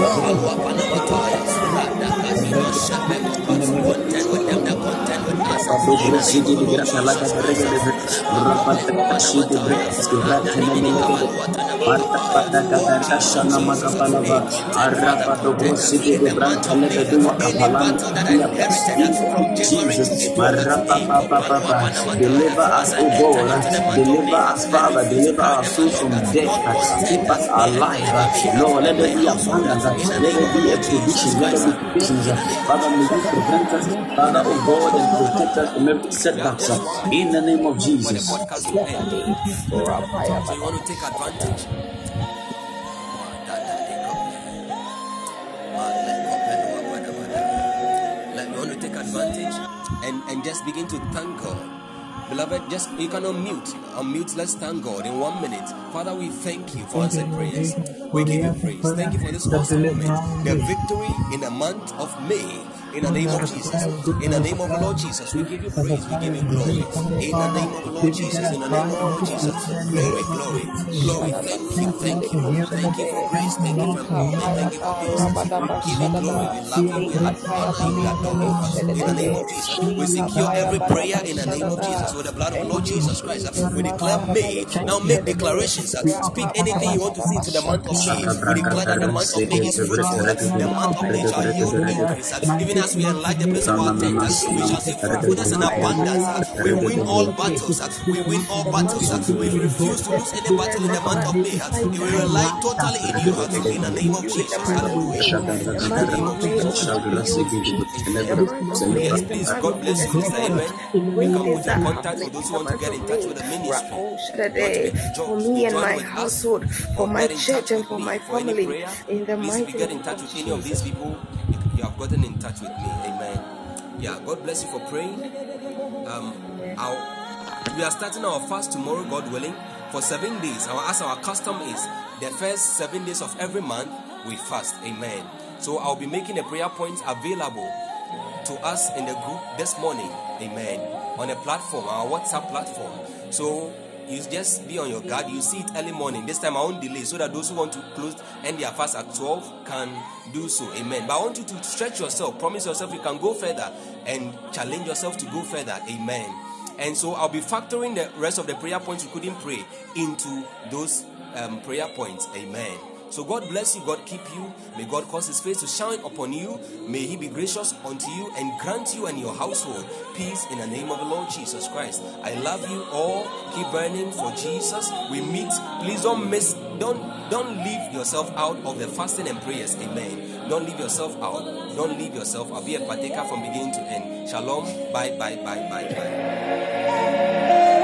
S5: deliver us, O God, deliver us, Father, deliver our souls from death, keep us alive, Lord, let there be abundance, let there be a provision, let there be provisions, Father, may you prevent us, Father, O God, and protect us setbacks, in the name of Jesus.
S3: So you want to take advantage? Let you want to take advantage and, and just begin to thank God. Beloved, just you can unmute. Unmute. Let's thank God in one minute. Father, we thank you for answered prayers. We give you praise. Thank you for this awesome moment. The victory in the month of May in the name of Jesus. In the name of the Lord Jesus, we give you praise, we give you glory. In the name of the Lord Jesus, in the name of the Lord Jesus, glory, glory, glory. Thank you, thank you, thank you for grace, thank you for empowerment, thank you for peace. We give you glory, we love you, we honor you, we. In the name of Jesus, we secure every prayer in the name of Jesus with the blood of the Lord Jesus Christ. We declare May. Now make declarations. Speak anything you want to see to the month of May. We declare that the month of May is fruitful. The month of May shall yield increase. Even as we enlarge the place of our tent, we shall see fruitfulness and abundance. We win all battles. We win all battles. We refuse to lose any battle in the month of May. We rely totally in you. In the name of Jesus. Hallelujah. In the name of Jesus. Yes, please. God bless you. Amen. We can put your contact for those who want to get in touch with the ministry.
S8: For me and my household, for my church and for my family, in the mighty
S3: you get in
S8: name of
S3: with any of these
S8: Jesus.
S3: you have gotten in touch with me. Amen. Yeah, God bless you for praying. Um, our, we are starting our fast tomorrow, God willing, for seven days. Our as our custom is the first seven days of every month we fast. Amen. So I'll be making the prayer points available to us in the group this morning. Amen. On a platform, our WhatsApp platform. So you just be on your guard. You see it early morning. This time I won't delay so that those who want to close and their fast at 12 can do so. Amen. But I want you to stretch yourself. Promise yourself you can go further and challenge yourself to go further. Amen. And so I'll be factoring the rest of the prayer points you couldn't pray into those um, prayer points. Amen. So God bless you, God keep you. May God cause his face to shine upon you. May he be gracious unto you and grant you and your household peace in the name of the Lord Jesus Christ. I love you all. Keep burning for Jesus. We meet. Please don't miss, don't don't leave yourself out of the fasting and prayers. Amen. Don't leave yourself out. Don't leave yourself out. Be a partaker from beginning to end. Shalom. Bye, bye, bye, bye, bye.